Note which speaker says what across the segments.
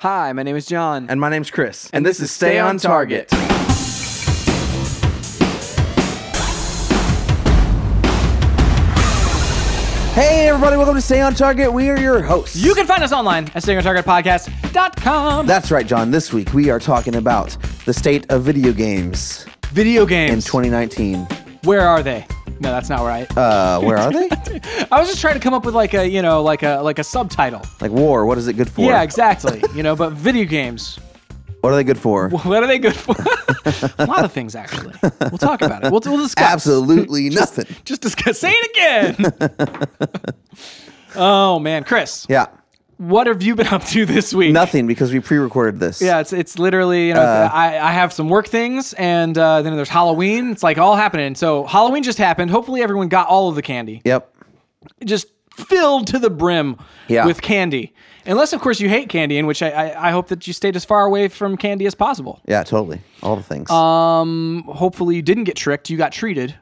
Speaker 1: Hi, my name is John.
Speaker 2: And my name's Chris.
Speaker 1: And this is Stay on Target.
Speaker 2: Hey, everybody, welcome to Stay on Target. We are your hosts.
Speaker 1: You can find us online at stayontargetpodcast.com.
Speaker 2: That's right, John. This week we are talking about the state of video games
Speaker 1: Video games.
Speaker 2: in 2019.
Speaker 1: Where are they? No, that's not right.
Speaker 2: Uh, where are they?
Speaker 1: I was just trying to come up with like a, you know, like a like a subtitle.
Speaker 2: like war. What is it good for?
Speaker 1: Yeah, exactly. you know, but video games.
Speaker 2: What are they good for?
Speaker 1: What are they good for? a lot of things, actually. We'll talk about it. We'll, we'll discuss.
Speaker 2: Absolutely nothing.
Speaker 1: Just discuss. Say it again. oh man, Chris,
Speaker 2: Yeah,
Speaker 1: what have you been up to this week?
Speaker 2: nothing because we pre-recorded this.
Speaker 1: Yeah, it's it's literally you know
Speaker 2: Uh,
Speaker 1: I, I have some work things and uh, then there's Halloween. It's like all happening. So Halloween just happened. Hopefully everyone got all of the candy.
Speaker 2: Yep.
Speaker 1: Just filled to the brim
Speaker 2: Yeah.
Speaker 1: with candy. Unless of course you hate candy, in which I, I, I hope that you stayed as far away from candy as possible.
Speaker 2: Yeah, totally. All the things.
Speaker 1: Um, hopefully you didn't get tricked. You got treated,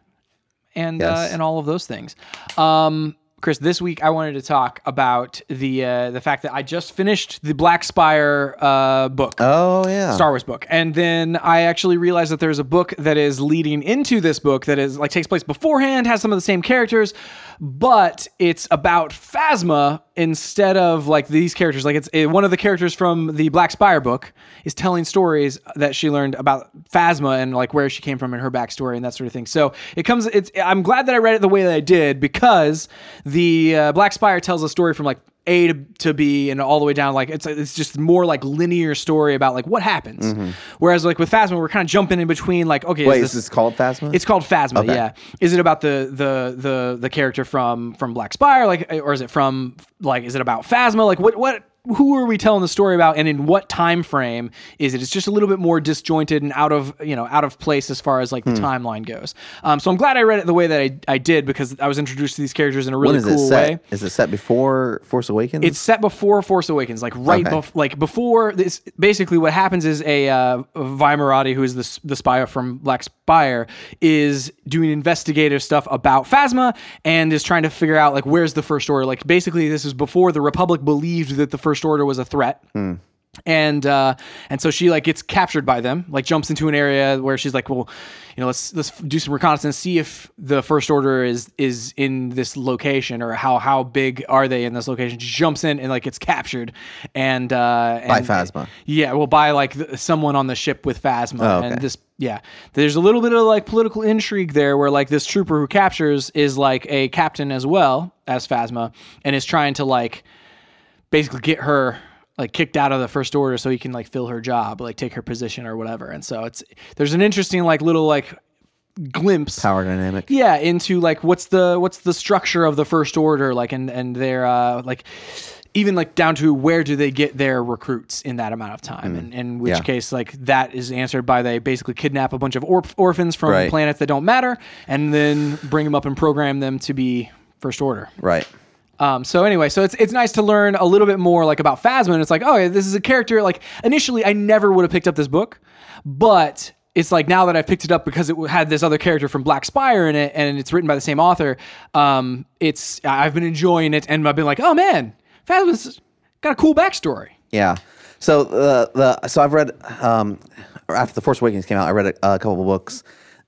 Speaker 1: and uh, and all of those things. Um, Chris, this week I wanted to talk about the uh, the fact that I just finished the Black Spire uh, book.
Speaker 2: oh yeah.
Speaker 1: Star Wars book. And then I actually realized that there's a book that is leading into this book that is like takes place beforehand, has some of the same characters, but it's about Phasma instead of like these characters. Like it's it, one of the characters from the Black Spire book is telling stories that she learned about Phasma and like where she came from and her backstory and that sort of thing. So it comes. It's I'm glad that I read it the way that I did because the uh, Black Spire tells a story from like a to, to B and all the way down. Like it's it's just more like linear story about like what happens. Whereas like with Phasma, we're kind of jumping in between. Like okay,
Speaker 2: Mm-hmm. Wait,
Speaker 1: is
Speaker 2: is
Speaker 1: this,
Speaker 2: this called Phasma?
Speaker 1: it's called Phasma.
Speaker 2: Okay.
Speaker 1: Yeah. Is it about the the the the character from from Black Spire? Like, or is it from like is it about Phasma? Like what what who are we telling the story about and in what time frame is it it's just a little bit more disjointed and out of you know out of place as far as like the
Speaker 2: Hmm.
Speaker 1: timeline goes um, so i'm glad i read it the way that I, I did because i was introduced to these characters in a really cool way
Speaker 2: Is it set before Force Awakens?
Speaker 1: it's set before Force Awakens, like right
Speaker 2: Okay.
Speaker 1: bef- like before this. Basically, what happens is a uh, Vi Moradi, who is the the spy from Black Spire, is doing investigative stuff about Phasma and is trying to figure out like where's the First Order. Like basically, this is before the Republic believed that the First Order was a threat and uh, and so she like gets captured by them, like jumps into an area where she's like, well, you know, let's let's do some reconnaissance, see if the first order is is in this location or how how big are they in this location. She jumps in and like gets captured, and uh,
Speaker 2: By Phasma.
Speaker 1: Yeah, well, by like th- someone on the ship with Phasma,
Speaker 2: Oh, okay.
Speaker 1: and this yeah, there's a little bit of like political intrigue there, where like this trooper who captures is like a captain as well as Phasma, and is trying to like basically get her like kicked out of the first order so he can like fill her job like take her position or whatever and so it's there's an interesting like little like glimpse
Speaker 2: power dynamic.
Speaker 1: yeah into like what's the what's the structure of the first order like and and their uh like even like down to where do they get their recruits in that amount of time and in which
Speaker 2: Mm. Yeah.
Speaker 1: case like that is answered by they basically kidnap a bunch of or- orphans from
Speaker 2: Right.
Speaker 1: planets that don't matter and then bring them up and program them to be first order
Speaker 2: Right.
Speaker 1: Um, so anyway, so it's it's nice to learn a little bit more like about Phasma, and it's like, oh, yeah, this is a character. Like initially, I never would have picked up this book, but it's like now that I've picked it up because it had this other character from Black Spire in it, and it's written by the same author. Um, it's I've been enjoying it, and I've been like, oh man, Phasma's got a cool backstory.
Speaker 2: Yeah. So the the so I've read um after the Force Awakens came out, I read a, a couple of books.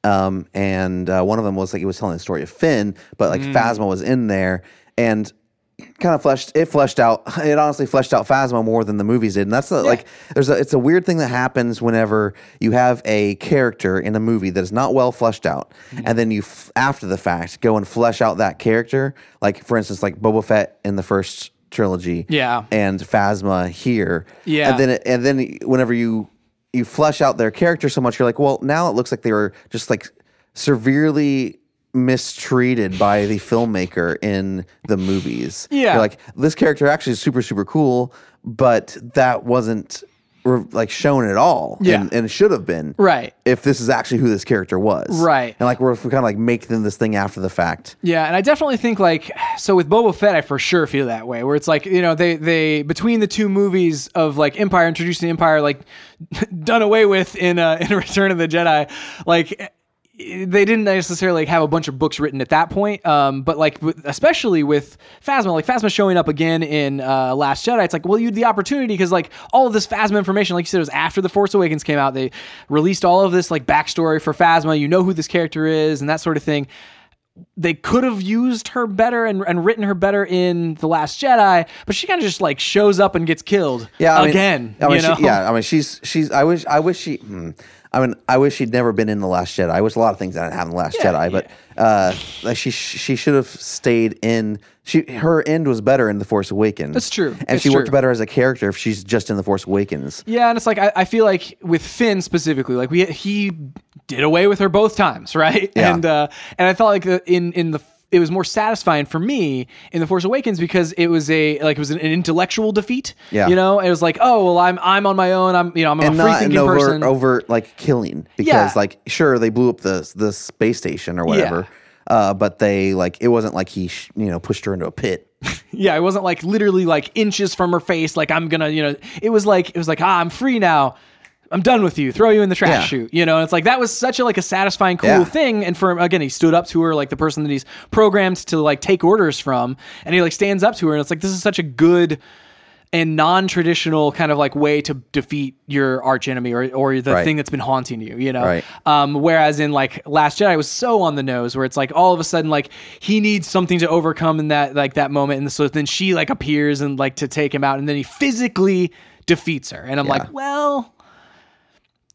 Speaker 2: Um, and uh, one of them was like it was telling the story of Finn, but like Phasma was in there and kind of fleshed it fleshed out it honestly fleshed out Phasma more than the movies did. And that's the, like there's a it's a weird thing that happens whenever you have a character in a movie that is not well fleshed out mm-hmm. and then you f- after the fact go and flesh out that character. Like for instance like Boba Fett in the first trilogy
Speaker 1: Yeah.
Speaker 2: and Phasma here.
Speaker 1: Yeah.
Speaker 2: And then it, and then whenever you you flesh out their character so much, you're like, well, now it looks like they were just like severely mistreated by the filmmaker in the movies.
Speaker 1: Yeah.
Speaker 2: You're like this character actually is super super cool, but that wasn't re- like shown at all.
Speaker 1: Yeah.
Speaker 2: And, and it should have been.
Speaker 1: Right.
Speaker 2: If this is actually who this character was.
Speaker 1: Right.
Speaker 2: And like we're, we're kind of like making this thing after the fact.
Speaker 1: Yeah, and I definitely think like so with Boba Fett, I for sure feel that way. Where it's like you know they they between the two movies of like Empire introducing Empire like done away with in uh, in Return of the Jedi, like they didn't necessarily have a bunch of books written at that point, um, but like with- especially with Phasma, like Phasma showing up again in uh, Last Jedi, it's like well you had the opportunity because like all of this Phasma information, like you said, it was after the Force Awakens came out. They released all of this like backstory for Phasma. You know who this character is and that sort of thing. They could have used her better and, and written her better in the Last Jedi, but she kind of just like shows up and gets killed.
Speaker 2: Yeah, I mean-
Speaker 1: again.
Speaker 2: I mean, she, yeah, I mean, she's she's. I wish I wish she. Hmm, I mean, I wish she'd never been in the Last Jedi. I wish a lot of things that didn't happen in the Last
Speaker 1: Yeah,
Speaker 2: Jedi, but uh, like she she should have stayed in. She her end was better in the Force Awakens.
Speaker 1: That's true.
Speaker 2: and
Speaker 1: That's
Speaker 2: she worked better as a character if she's just in the Force Awakens.
Speaker 1: Yeah, and it's like I, I feel like with Finn specifically, like we he did away with her both times, right?
Speaker 2: Yeah.
Speaker 1: And uh, and I felt like in in the it was more satisfying for me in the Force Awakens because it was a like it was an, an intellectual defeat.
Speaker 2: Yeah.
Speaker 1: you know, it was like oh well, I'm I'm on my own. I'm you know I'm
Speaker 2: and
Speaker 1: a free
Speaker 2: not an
Speaker 1: thinking
Speaker 2: over
Speaker 1: person.
Speaker 2: over like killing because
Speaker 1: Yeah.
Speaker 2: like sure they blew up the the space station or whatever. Uh, but they like it wasn't like he sh- you know pushed her into a pit.
Speaker 1: Yeah, it wasn't like literally like inches from her face. Like I'm gonna, you know, it was like it was like ah, I'm free now. I'm done with you. Throw you in the trash
Speaker 2: Yeah.
Speaker 1: chute. You know, and it's like that was such a like a satisfying, cool
Speaker 2: Yeah.
Speaker 1: thing. And for again, he stood up to her like the person that he's programmed to like take orders from, and he like stands up to her, and it's like this is such a good and non-traditional kind of like way to defeat your arch enemy or, or the
Speaker 2: Right.
Speaker 1: thing that's been haunting you you know
Speaker 2: Right.
Speaker 1: um, whereas in like Last Jedi it was so on the nose where it's like all of a sudden like he needs something to overcome in that like that moment and so then she like appears and like to take him out and then he physically defeats her and I'm like well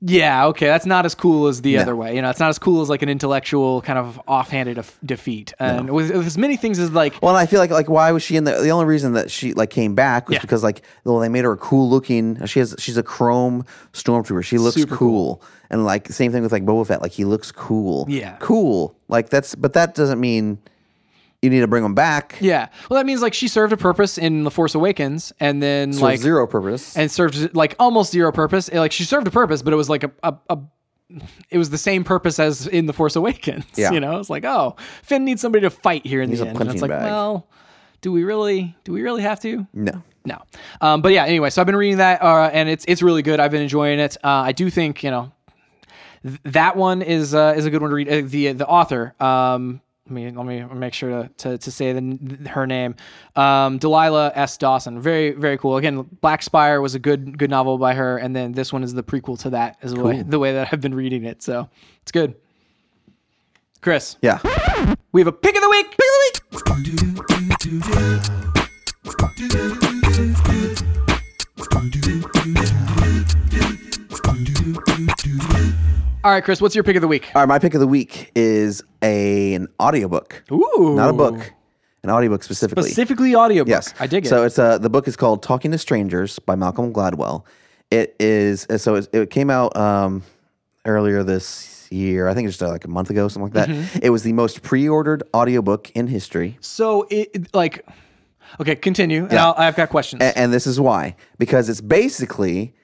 Speaker 1: yeah okay that's not as cool as the other way you know it's not as cool as like an intellectual kind of offhanded def- defeat and with, with as many things as like
Speaker 2: Well, and I feel like like why was she in the? The only reason that she like came back was
Speaker 1: Yeah.
Speaker 2: because like well they made her a cool looking. She has she's a chrome stormtrooper. She looks
Speaker 1: Super
Speaker 2: cool. and like same thing with like Boba Fett. Like he looks cool.
Speaker 1: Yeah.
Speaker 2: cool. Like that's but that doesn't mean you need to bring them back.
Speaker 1: yeah well that means like she served a purpose in the Force Awakens and then like
Speaker 2: zero purpose.
Speaker 1: and served like almost zero purpose. Eh, Like she served a purpose, but it was like a, a, a it was the same purpose as in the Force Awakens.
Speaker 2: Yeah.
Speaker 1: You know, it's like oh, Finn needs somebody to fight here in
Speaker 2: He's
Speaker 1: the end. And it's like,
Speaker 2: bag.
Speaker 1: well, do we really? Do we really have to?
Speaker 2: no.
Speaker 1: No. Um, but yeah. Anyway, so I've been reading that, uh, and it's it's really good. I've been enjoying it. Uh, I do think you know th- that one is uh, is a good one to read. Uh, the the author. Um, let me let me make sure to to, to say the, her name. Um, Delilah S. Dawson. Very very cool. Again, Black Spire was a good good novel by her, and then this one is the prequel to that. Is the way the way that I've been reading it. So it's good. Chris,
Speaker 2: Yeah.
Speaker 1: we have a pick of the week. Pick of the week. All right, Chris, what's your pick of the week?
Speaker 2: All right, my pick of the week is a an audiobook.
Speaker 1: Ooh,
Speaker 2: Not a book. An audiobook specifically.
Speaker 1: Specifically, audiobook.
Speaker 2: Yes,
Speaker 1: I dig it.
Speaker 2: So it's uh the book is called Talking to Strangers by Malcolm Gladwell. It is uh, so it, it came out um earlier this year. I think it's just uh, like a month ago, something like that.
Speaker 1: Mm-hmm.
Speaker 2: It was the most pre-ordered audiobook in history.
Speaker 1: So it like, okay, continue. And
Speaker 2: Yeah.
Speaker 1: I'll, I've got questions.
Speaker 2: A- and this is why because it's basically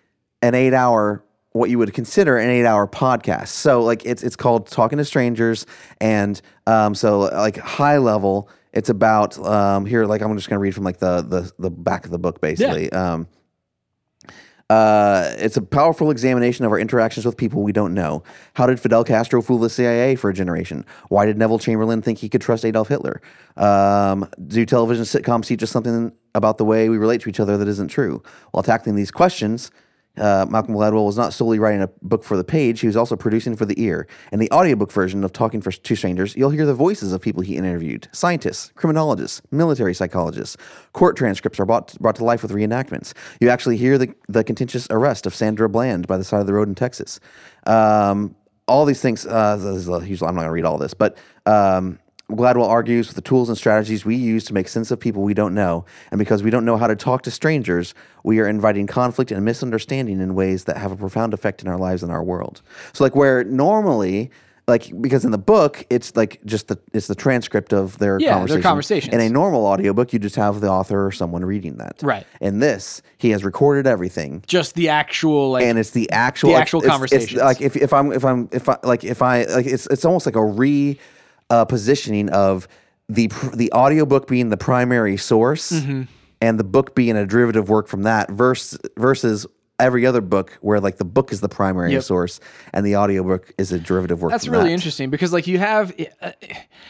Speaker 2: an eight hour what you would consider an eight hour podcast so like it's it's called talking to strangers and um so like high level it's about um here like i'm just gonna read from like the the, the back of the book basically um uh, it's a powerful examination of our interactions with people we don't know. How did Fidel Castro fool the CIA for a generation? Why did Neville Chamberlain think he could trust Adolf Hitler? Um, do television sitcoms teach us something about the way we relate to each other that isn't true? While tackling these questions, uh, Malcolm Gladwell was not solely writing a book for the page, he was also producing for the ear. In the audiobook version of Talking for, to Strangers, you'll hear the voices of people he interviewed scientists, criminologists, military psychologists. Court transcripts are brought, brought to life with reenactments. You actually hear the, the contentious arrest of Sandra Bland by the side of the road in Texas. Um, all these things, uh, I'm not going to read all this, but um, Gladwell argues with the tools and strategies we use to make sense of people we don't know. And because we don't know how to talk to strangers, we are inviting conflict and misunderstanding in ways that have a profound effect in our lives and our world. So, like, where normally, like, because in the book, it's like just the it's the transcript of their
Speaker 1: Yeah, their
Speaker 2: conversation.
Speaker 1: conversations.
Speaker 2: In a normal audiobook, you just have the author or someone reading that.
Speaker 1: Right.
Speaker 2: In this, he has recorded everything
Speaker 1: Just the actual like.
Speaker 2: and it's the actual
Speaker 1: The actual
Speaker 2: it's
Speaker 1: conversations.
Speaker 2: like if, if I'm if I'm if I like if I like it's it's almost like a re uh, positioning of the the audiobook being the primary source
Speaker 1: Mm-hmm.
Speaker 2: and the book being a derivative work from that versus versus every other book where like the book is the primary
Speaker 1: Yep.
Speaker 2: source and the audiobook is a derivative work.
Speaker 1: That's really
Speaker 2: that.
Speaker 1: interesting because like you have uh,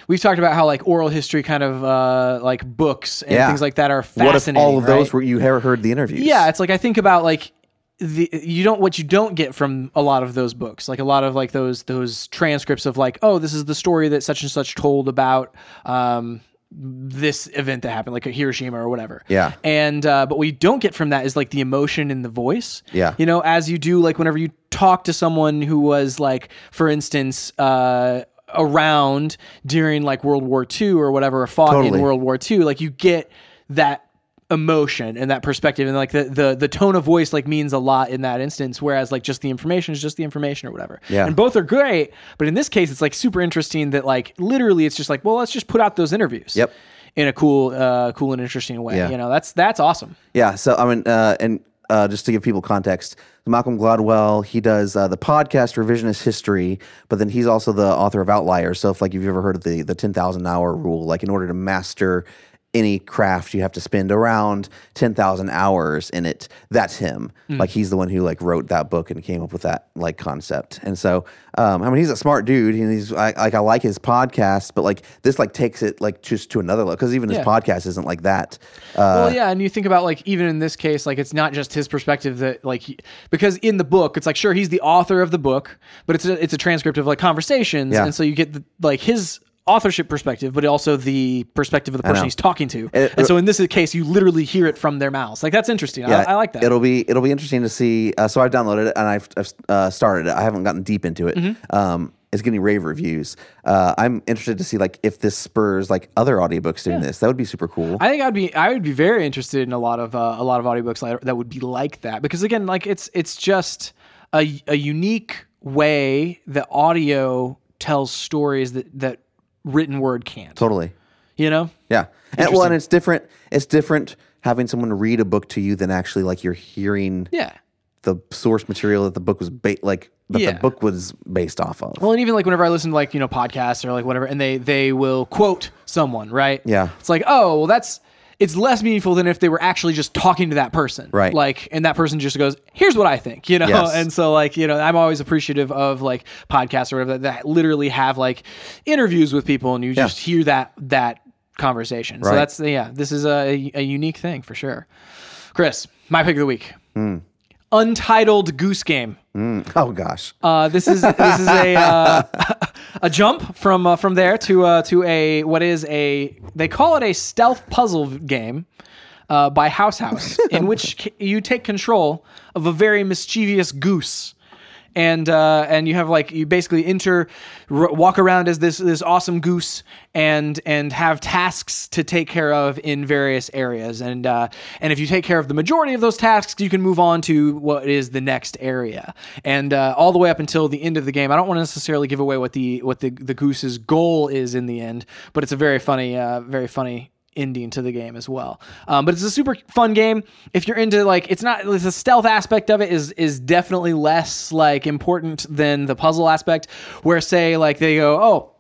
Speaker 1: we've talked about how like oral history kind of uh like books and
Speaker 2: Yeah.
Speaker 1: things like that are fascinating
Speaker 2: What if all of those
Speaker 1: right?
Speaker 2: were you ever heard the interviews?
Speaker 1: Yeah, it's like I think about like the you don't what you don't get from a lot of those books, like a lot of like those those transcripts of like, oh, this is the story that such and such told about um this event that happened, like at Hiroshima or whatever.
Speaker 2: Yeah.
Speaker 1: And uh, but what you don't get from that is like the emotion in the voice.
Speaker 2: Yeah.
Speaker 1: You know, as you do like whenever you talk to someone who was like, for instance, uh around during like World War II or whatever, or fought
Speaker 2: Totally.
Speaker 1: in World War II, like you get that emotion and that perspective and like the, the the tone of voice like means a lot in that instance whereas like just the information is just the information or whatever
Speaker 2: Yeah.
Speaker 1: and both are great but in this case it's like super interesting that like literally it's just like well let's just put out those interviews
Speaker 2: Yep.
Speaker 1: in a cool uh cool and interesting way
Speaker 2: Yeah.
Speaker 1: you know that's that's awesome
Speaker 2: Yeah. So I mean, uh, and uh, just to give people context, Malcolm Gladwell he does uh, the podcast Revisionist History, but then he's also the author of Outliers. So if like if you've ever heard of the the ten thousand hour rule, like in order to master any craft, you have to spend around ten thousand hours in it. That's him. Like he's the one who like wrote that book and came up with that like concept. And so, um, I mean, he's a smart dude. And he's I, like I like his podcast, but like this like takes it like just to another level because even his podcast isn't like that. Uh,
Speaker 1: well, yeah, and you think about like even in this case, like it's not just his perspective that like he, because in the book, it's like sure he's the author of the book, but it's a, it's a transcript of like conversations,
Speaker 2: Yeah.
Speaker 1: and so you get the, like his authorship perspective, but also the perspective of the person he's talking to,
Speaker 2: It-
Speaker 1: and so in this case, you literally hear it from their mouths. Like that's interesting. I, I like that.
Speaker 2: It'll be it'll be interesting to see. Uh, so I've downloaded it and I've, I've uh, started it. I haven't gotten deep into it.
Speaker 1: Mm-hmm.
Speaker 2: Um, it's getting rave reviews. Uh, I'm interested to see like if this spurs like other audiobooks doing this. That would be super cool.
Speaker 1: I think I'd be I would be very interested in a lot of uh, a lot of audiobooks that would be like that because again like it's it's just a a unique way that audio tells stories that that written word can't.
Speaker 2: totally.
Speaker 1: You know?
Speaker 2: Yeah. And well, and it's different. It's different having someone read a book to you than actually like you're hearing
Speaker 1: Yeah.
Speaker 2: the source material that the book was ba- like that
Speaker 1: Yeah.
Speaker 2: the book was based off of.
Speaker 1: Well, and even like whenever I listen to like you know podcasts or like whatever, and they they will quote someone, right?
Speaker 2: Yeah.
Speaker 1: It's like, oh, well, that's it's less meaningful than if they were actually just talking to that person,
Speaker 2: Right.
Speaker 1: Like, and that person just goes, "Here's what I think," you know.
Speaker 2: Yes.
Speaker 1: And so, like, you know, I'm always appreciative of like podcasts or whatever that, that literally have like interviews with people, and you just hear that that conversation. So
Speaker 2: Right.
Speaker 1: that's yeah, this is a a unique thing for sure. Chris, my pick of the week.
Speaker 2: Hmm.
Speaker 1: Untitled Goose Game.
Speaker 2: oh gosh.
Speaker 1: Uh, this is this is a uh, a jump from uh, from there to uh, to a what is a they call it a stealth puzzle game uh, by House House in which c- you take control of a very mischievous goose. And uh, and you have like you basically enter, r- walk around as this this awesome goose, and and have tasks to take care of in various areas. And uh, and if you take care of the majority of those tasks, you can move on to what is the next area, and uh, all the way up until the end of the game. I don't want to necessarily give away what the what the the goose's goal is in the end, but it's a very funny, uh, very funny ending to the game as well. Um, but it's a super fun game. If you're into like, it's not the stealth aspect of it is is definitely less like important than the puzzle aspect. Where say like they go, oh,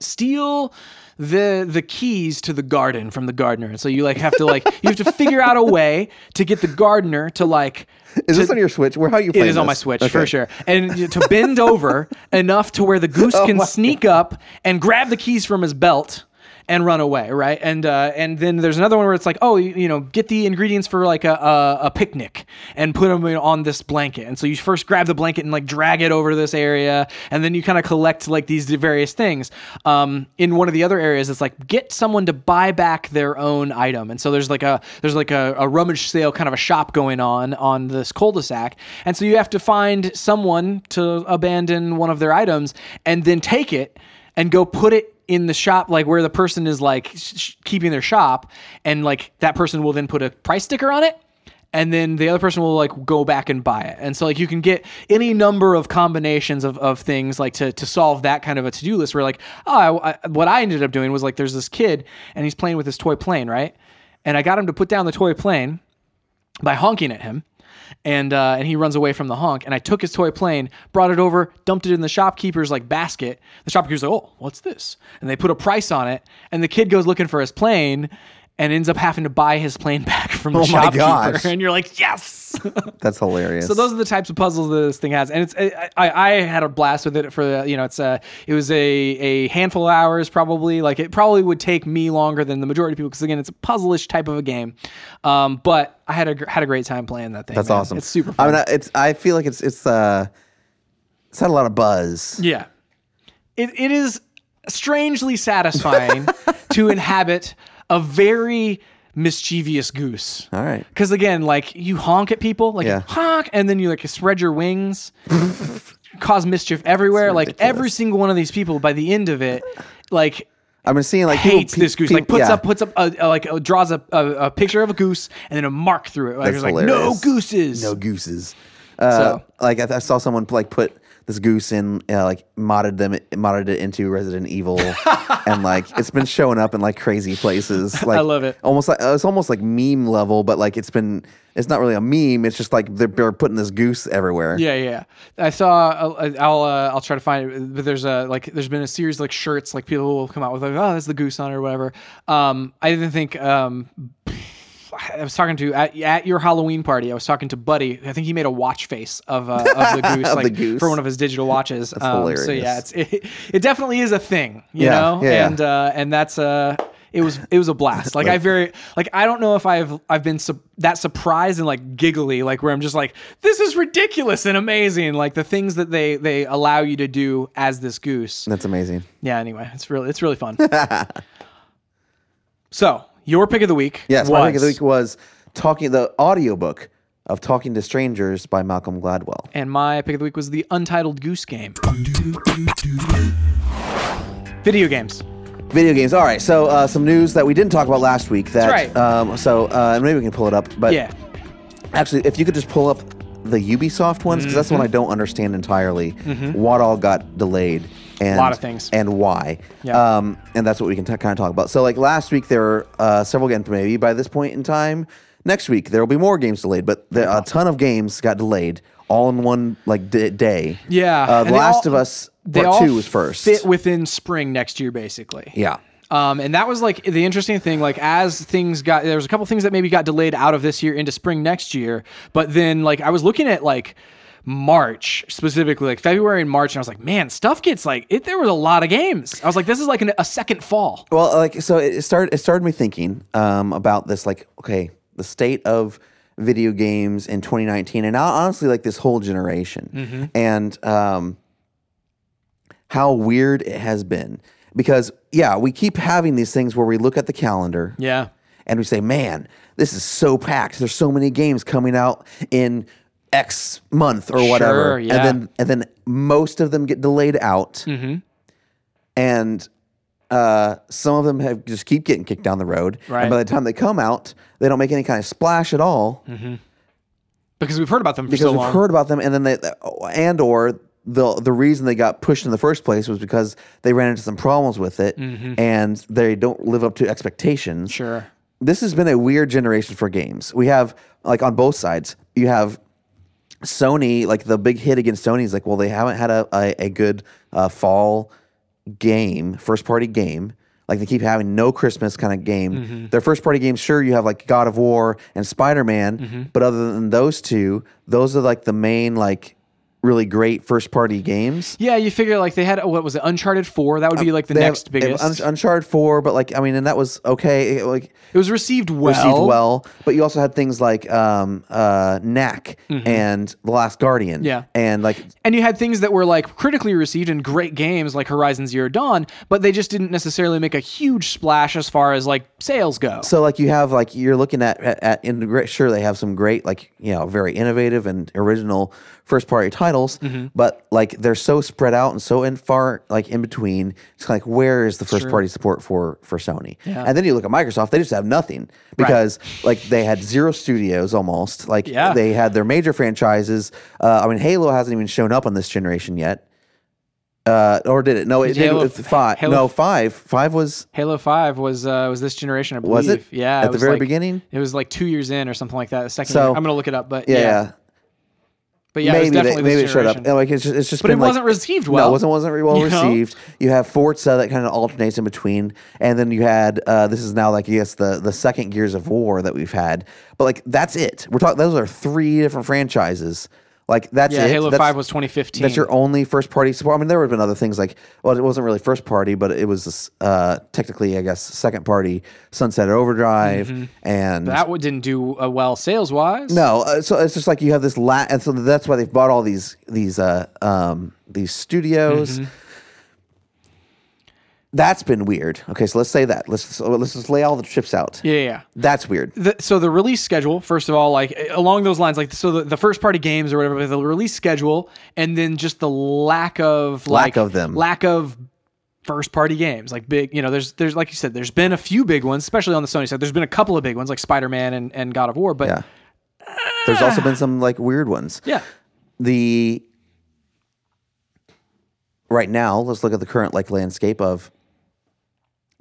Speaker 1: steal the the keys to the garden from the gardener, and so you like have to like you have to figure out a way to get the gardener to like.
Speaker 2: Is
Speaker 1: to-
Speaker 2: this on your Switch? Where how you
Speaker 1: it
Speaker 2: playing
Speaker 1: is on my? Switch
Speaker 2: Okay.
Speaker 1: for sure, and to bend over enough to where the goose can
Speaker 2: my
Speaker 1: sneak up and grab the keys from his belt and run away, right? And uh, and then there's another one where it's like, oh, you, you know, get the ingredients for like a, a, a picnic and put them on this blanket. And so you first grab the blanket and like drag it over this area, and then you kind of collect like these various things. Um, in one of the other areas, it's like get someone to buy back their own item, and so there's like a there's like a, a rummage sale kind of a shop going on on this cul-de-sac, and so you have to find someone to abandon one of their items and then take it and go put it in the shop like where the person is like sh- keeping their shop and like that person will then put a price sticker on it and then the other person will like go back and buy it. And so like you can get any number of combinations of, of things like to, to solve that kind of a to-do list where like oh I, I- what i ended up doing was like there's this kid and he's playing with his toy plane right? And i got him to put down the toy plane by honking at him and uh, and he runs away from the honk. And i took his toy plane brought it over dumped it in the shopkeeper's like basket. The shopkeeper's like oh what's this? And they put a price on it. And the kid goes looking for his plane and ends up having to buy his plane back from the
Speaker 2: Oh
Speaker 1: shopkeeper. And you're like, yes.
Speaker 2: That's hilarious.
Speaker 1: So those are the types of puzzles that this thing has, and it's I, I I had a blast with it for the you know it's a it was a a handful of hours probably like it probably would take me longer than the majority of people because again it's a puzzle-ish type of a game, um, but I had a had a great time playing that thing.
Speaker 2: That's
Speaker 1: man.
Speaker 2: awesome.
Speaker 1: It's super
Speaker 2: I
Speaker 1: fun.
Speaker 2: mean, it's. I feel like it's. It's. Uh, it's had a lot of buzz.
Speaker 1: yeah, it it is strangely satisfying to inhabit a very mischievous goose.
Speaker 2: All right.
Speaker 1: Because again, like you honk at people, like
Speaker 2: Yeah.
Speaker 1: honk, and then you like spread your wings, cause mischief everywhere. Like every single one of these people, by the end of it, like
Speaker 2: I've been seeing like people-
Speaker 1: hates this goose.
Speaker 2: pe-
Speaker 1: like puts
Speaker 2: yeah.
Speaker 1: up, puts up, a, a- like uh, draws a, a, a picture of a goose and then a mark through it. Like,
Speaker 2: That's
Speaker 1: like no
Speaker 2: hilarious.
Speaker 1: gooses.
Speaker 2: no gooses. Uh,
Speaker 1: So-
Speaker 2: like I, I saw someone like put this goose in, uh, like modded them, modded it into Resident Evil, and like it's been showing up in like crazy places. Like I
Speaker 1: love it.
Speaker 2: Almost like it's almost like meme level, but like it's been. It's not really a meme. It's just like they're, they're putting this goose everywhere.
Speaker 1: Yeah, yeah. I saw. I'll I'll, uh, I'll try to find it. But there's a like. There's been a series of, like shirts. Like people will come out with like, oh, that's the goose on it or whatever. Um, I didn't think. Um, I was talking to at, at your Halloween party. I was talking to Buddy. I think he made a watch face of uh, of the goose,
Speaker 2: Of
Speaker 1: like
Speaker 2: the goose.
Speaker 1: for one of his digital watches. That's So
Speaker 2: hilarious.
Speaker 1: yeah, it's it, it definitely is a thing, you
Speaker 2: Yeah,
Speaker 1: know.
Speaker 2: yeah,
Speaker 1: and uh, and that's uh it was it was a blast. Like I very like I don't know if I've I've been su- that surprised and like giggly like where I'm just like this is ridiculous and amazing like the things that they they allow you to do as this goose.
Speaker 2: That's amazing.
Speaker 1: Yeah. Anyway, it's really it's really fun. so your pick of the week.
Speaker 2: Yes,
Speaker 1: was,
Speaker 2: my pick of the week was talking the audiobook of Talking to Strangers by Malcolm Gladwell.
Speaker 1: and my pick of the week was the Untitled Goose Game. Video games.
Speaker 2: Video games. All right. So uh, some news that we didn't talk about last week. That
Speaker 1: That's right.
Speaker 2: um, so uh, maybe we can pull it up. But
Speaker 1: Yeah.
Speaker 2: actually, if you could just pull up the Ubisoft ones because that's the one I
Speaker 1: Mm-hmm.
Speaker 2: don't understand entirely. What all got delayed? And,
Speaker 1: Lot of things.
Speaker 2: and why.
Speaker 1: Yeah.
Speaker 2: Um, and that's what we can t- kind of talk about. So like last week there were uh, several games. Maybe by this point in time, next week there will be more games delayed. But there, a ton of games got delayed all in one like d- day.
Speaker 1: Yeah,
Speaker 2: Uh, the Last
Speaker 1: all-
Speaker 2: of Us
Speaker 1: They
Speaker 2: Part Two was first.
Speaker 1: Fit within spring next year, basically.
Speaker 2: yeah.
Speaker 1: Um, and that was like the interesting thing. Like as things got, there was a couple things that maybe got delayed out of this year into spring next year. But then like I was looking at like March specifically, like February and March, and I was like, man, stuff gets like it. There was a lot of games. I was like, this is like an, a second fall.
Speaker 2: Well, like so, it started. It started me thinking um, about this. Like, okay, the state of video games in 2019, and honestly, like this whole generation, and um, how weird it has been. Because yeah, we keep having these things where we look at the calendar
Speaker 1: Yeah.
Speaker 2: and we say, "Man, this is so packed. There's so many games coming out in X month or whatever."
Speaker 1: yeah.
Speaker 2: And then and then most of them get delayed out, mm-hmm. and uh, some of them have just keep getting kicked down the road.
Speaker 1: Right.
Speaker 2: And by the time they come out, they don't make any kind of splash at all mm-hmm.
Speaker 1: Because we've heard about them for
Speaker 2: because
Speaker 1: so
Speaker 2: we've
Speaker 1: long.
Speaker 2: heard about them, and then they and or the the reason they got pushed in the first place was because they ran into some problems with it, mm-hmm. and they don't live up to expectations
Speaker 1: sure.
Speaker 2: this has been a weird generation for games. We have like on both sides. You have Sony, like the big hit against Sony is like, well, they haven't had a a, a good uh, fall game, first party game. Like they keep having no Christmas kind of game. Their first party games, sure, you have like God of War and Spider Man, but other than those two, those are like the main like really great first party games.
Speaker 1: Yeah, you figure like they had what was it, Uncharted Four? That would be like the
Speaker 2: They
Speaker 1: next
Speaker 2: have
Speaker 1: biggest.
Speaker 2: Un- Uncharted Four, but like I mean, and that was okay. It, like
Speaker 1: it was received well.
Speaker 2: received well. But you also had things like um, uh, Knack and The Last Guardian.
Speaker 1: Mm-hmm. Yeah.
Speaker 2: And like,
Speaker 1: And you had things that were like critically received and great games like Horizon Zero Dawn, but they just didn't necessarily make a huge splash as far as like sales go.
Speaker 2: so like you have like, you're looking at, at, at sure, they have some great, like, you know, very innovative and original first party titles,
Speaker 1: Mm-hmm.
Speaker 2: but like they're so spread out and so in far, like in between. It's like, where is the first party support for, for Sony?
Speaker 1: Yeah.
Speaker 2: And then you look at Microsoft, they just have nothing because like they had zero studios almost. Like
Speaker 1: Yeah.
Speaker 2: they had their major franchises. Uh, I mean, Halo hasn't even shown up on this generation yet. Uh, or did it? No, it
Speaker 1: Did
Speaker 2: with five.
Speaker 1: Halo-
Speaker 2: no, five. Five was
Speaker 1: Halo Five was uh, was this generation, I believe.
Speaker 2: Was it?
Speaker 1: Yeah,
Speaker 2: At
Speaker 1: it
Speaker 2: the
Speaker 1: was
Speaker 2: very
Speaker 1: like-
Speaker 2: beginning?
Speaker 1: It was like two years in or something like that. The second
Speaker 2: So-
Speaker 1: year. I'm gonna look it up, but
Speaker 2: yeah.
Speaker 1: yeah, But yeah, it
Speaker 2: maybe they, maybe it showed up.
Speaker 1: generation.
Speaker 2: Like it's just, it's just.
Speaker 1: But
Speaker 2: been
Speaker 1: it wasn't received
Speaker 2: No,
Speaker 1: well.
Speaker 2: it wasn't wasn't well
Speaker 1: You know?
Speaker 2: received. You have Forza that kind of alternates in between, and then you had uh, this is now like I guess the the second Gears of War that we've had. But like that's it. We're talking. Those are three different franchises. Like that's
Speaker 1: yeah,
Speaker 2: it.
Speaker 1: Halo
Speaker 2: That's-
Speaker 1: 5 was 2015.
Speaker 2: That's your only first party support. I mean, there would have been other things like, well, it wasn't really first party, but it was uh, technically, I guess, second party Sunset Overdrive, and
Speaker 1: Mm-hmm. that didn't do uh, well sales wise.
Speaker 2: no, uh, so it's just like you have this la and so that's why they've bought all these these uh um these studios.
Speaker 1: Mm-hmm.
Speaker 2: That's been weird. Okay, so let's say that. Let's so let's just lay all the chips out.
Speaker 1: Yeah, yeah, yeah.
Speaker 2: That's weird.
Speaker 1: the, so the release schedule first of all like along those lines like so the, the first party games or whatever the release schedule and then just the lack of like, Lack
Speaker 2: of them.
Speaker 1: lack of first party games like big you know there's there's like you said there's been a few big ones especially on the sony side there's been a couple of big ones like spider-man and, and god of war but
Speaker 2: Yeah. There's also been ah. some like weird ones.
Speaker 1: yeah
Speaker 2: the right now let's look at the current like landscape of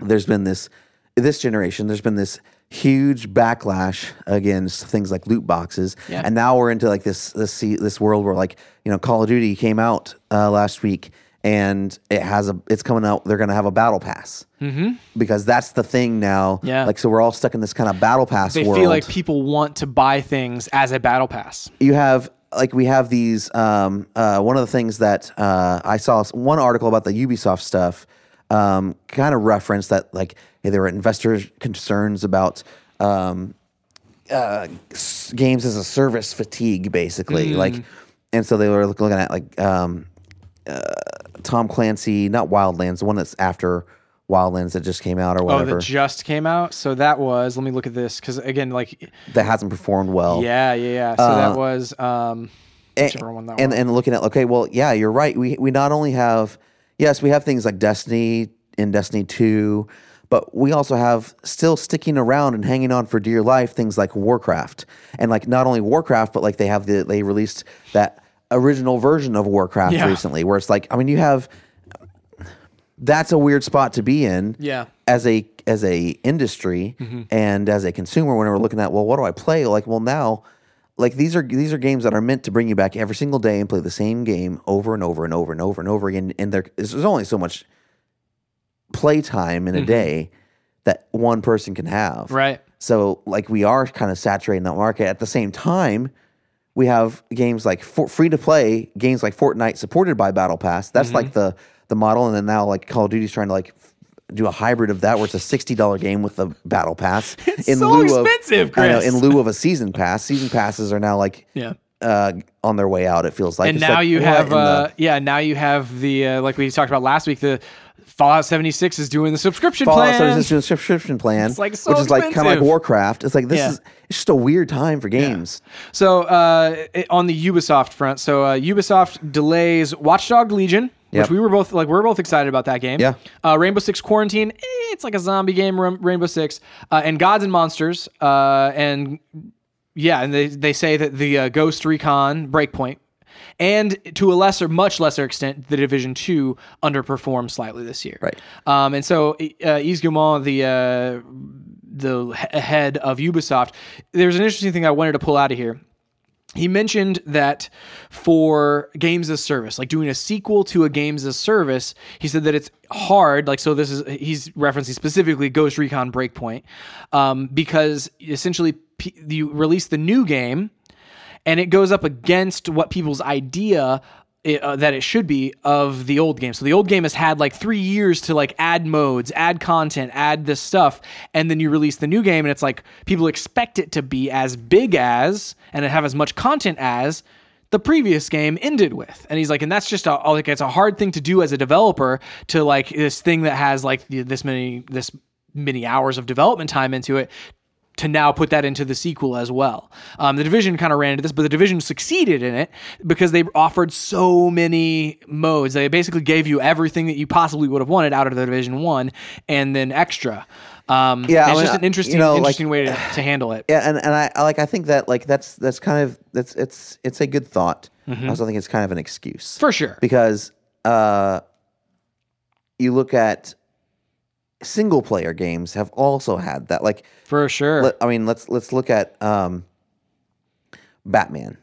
Speaker 2: there's been this this generation there's been this huge backlash against things like loot boxes
Speaker 1: Yeah.
Speaker 2: and now we're into like this this this world where like you know call of duty came out uh, last week and it has a it's coming out they're going to have a battle pass mm-hmm. because that's the thing now
Speaker 1: Yeah.
Speaker 2: like so we're all stuck in this kind of battle pass
Speaker 1: they
Speaker 2: world
Speaker 1: feel like people want to buy things as a battle pass
Speaker 2: you have like we have these um, uh, one of the things that uh, i saw one article about the ubisoft stuff um, kind of referenced that like hey, there were investor concerns about um, uh, s- games as a service fatigue basically like and so they were looking at like um, uh, tom clancy not wildlands the one that's after wildlands that just came out or whatever.
Speaker 1: oh that just came out? So that was let me look at this because again like
Speaker 2: that hasn't performed well.
Speaker 1: Yeah yeah yeah. So that was um one that
Speaker 2: and, and looking at okay, well, yeah, you're right. We we not only have yes, we have things like Destiny and Destiny Two, but we also have still sticking around and hanging on for dear life things like Warcraft and like not only Warcraft, but like they have the they released that original version of Warcraft
Speaker 1: Yeah.
Speaker 2: recently, where it's like I mean you have that's a weird spot to be in
Speaker 1: Yeah.
Speaker 2: as a as a industry mm-hmm. and as a consumer when we're looking at well what do I play like well now like these are these are games that are meant to bring you back every single day and play the same game over and over and over and over and over again. And there there's only so much playtime in a mm-hmm. day that one person can have.
Speaker 1: Right.
Speaker 2: So like we are kind of saturating that market. At the same time we have games like for, free to play games like Fortnite supported by Battle Pass. That's like mm-hmm. the the model, and then now like Call of Duty's trying to like do a hybrid of that, where it's a sixty dollar game with the Battle Pass.
Speaker 1: It's so expensive,
Speaker 2: of, I know, in lieu of a season pass. Season passes are now like
Speaker 1: Yeah.
Speaker 2: uh, on their way out. It feels like.
Speaker 1: and
Speaker 2: It's
Speaker 1: now
Speaker 2: like,
Speaker 1: you have
Speaker 2: in the-
Speaker 1: uh yeah now you have the uh, like we talked about last week the fallout 76 is doing the subscription plan.
Speaker 2: Fallout
Speaker 1: plan
Speaker 2: 76 doing a subscription plan,
Speaker 1: It's, like, so
Speaker 2: which is like kind of like. Warcraft. It's like this
Speaker 1: Yeah.
Speaker 2: is it's just a weird time for games.
Speaker 1: so uh it- on the ubisoft front so uh ubisoft delays watchdog legion
Speaker 2: Yep.
Speaker 1: which we were both like we are both excited about that game
Speaker 2: Yeah.
Speaker 1: uh, rainbow six quarantine eh, it's like a zombie game rainbow six uh, and gods and monsters uh and yeah and they, they say that the uh, ghost recon breakpoint and to a lesser much lesser extent the division 2 underperformed slightly this year
Speaker 2: Right.
Speaker 1: um, and so uh, Yves Guillemot, the uh, the head of Ubisoft, there's an interesting thing I wanted to pull out of here. He mentioned that for games as service, like doing a sequel to a games as service, he said that it's hard. Like, so this is, he's referencing specifically Ghost Recon Breakpoint, um, because essentially you release the new game and it goes up against what people's idea i- uh, that it should be of the old game. So the old game has had like three years to like add modes, add content, add this stuff, and then you release the new game, and it's like people expect it to be as big as and have as much content as the previous game ended with. And he's like, and that's just a like it's a hard thing to do as a developer to like this thing that has like this many this many hours of development time into it to now put that into the sequel as well. Um, the division kind of ran into this, but the division succeeded in it because they offered so many modes. They basically gave you everything that you possibly would have wanted out of the division one, and then extra. Um,
Speaker 2: Yeah,
Speaker 1: and
Speaker 2: I
Speaker 1: it's
Speaker 2: mean,
Speaker 1: just an interesting,
Speaker 2: you know, like-
Speaker 1: interesting way to, to handle it.
Speaker 2: Yeah, and, and I, I like I think that like that's that's kind of that's it's it's a good thought.
Speaker 1: Mm-hmm.
Speaker 2: I also think it's kind of an excuse
Speaker 1: For sure.
Speaker 2: because uh, you look at single player games have also had that. Like,
Speaker 1: For sure.
Speaker 2: let, I mean, let's let's look at um, Batman.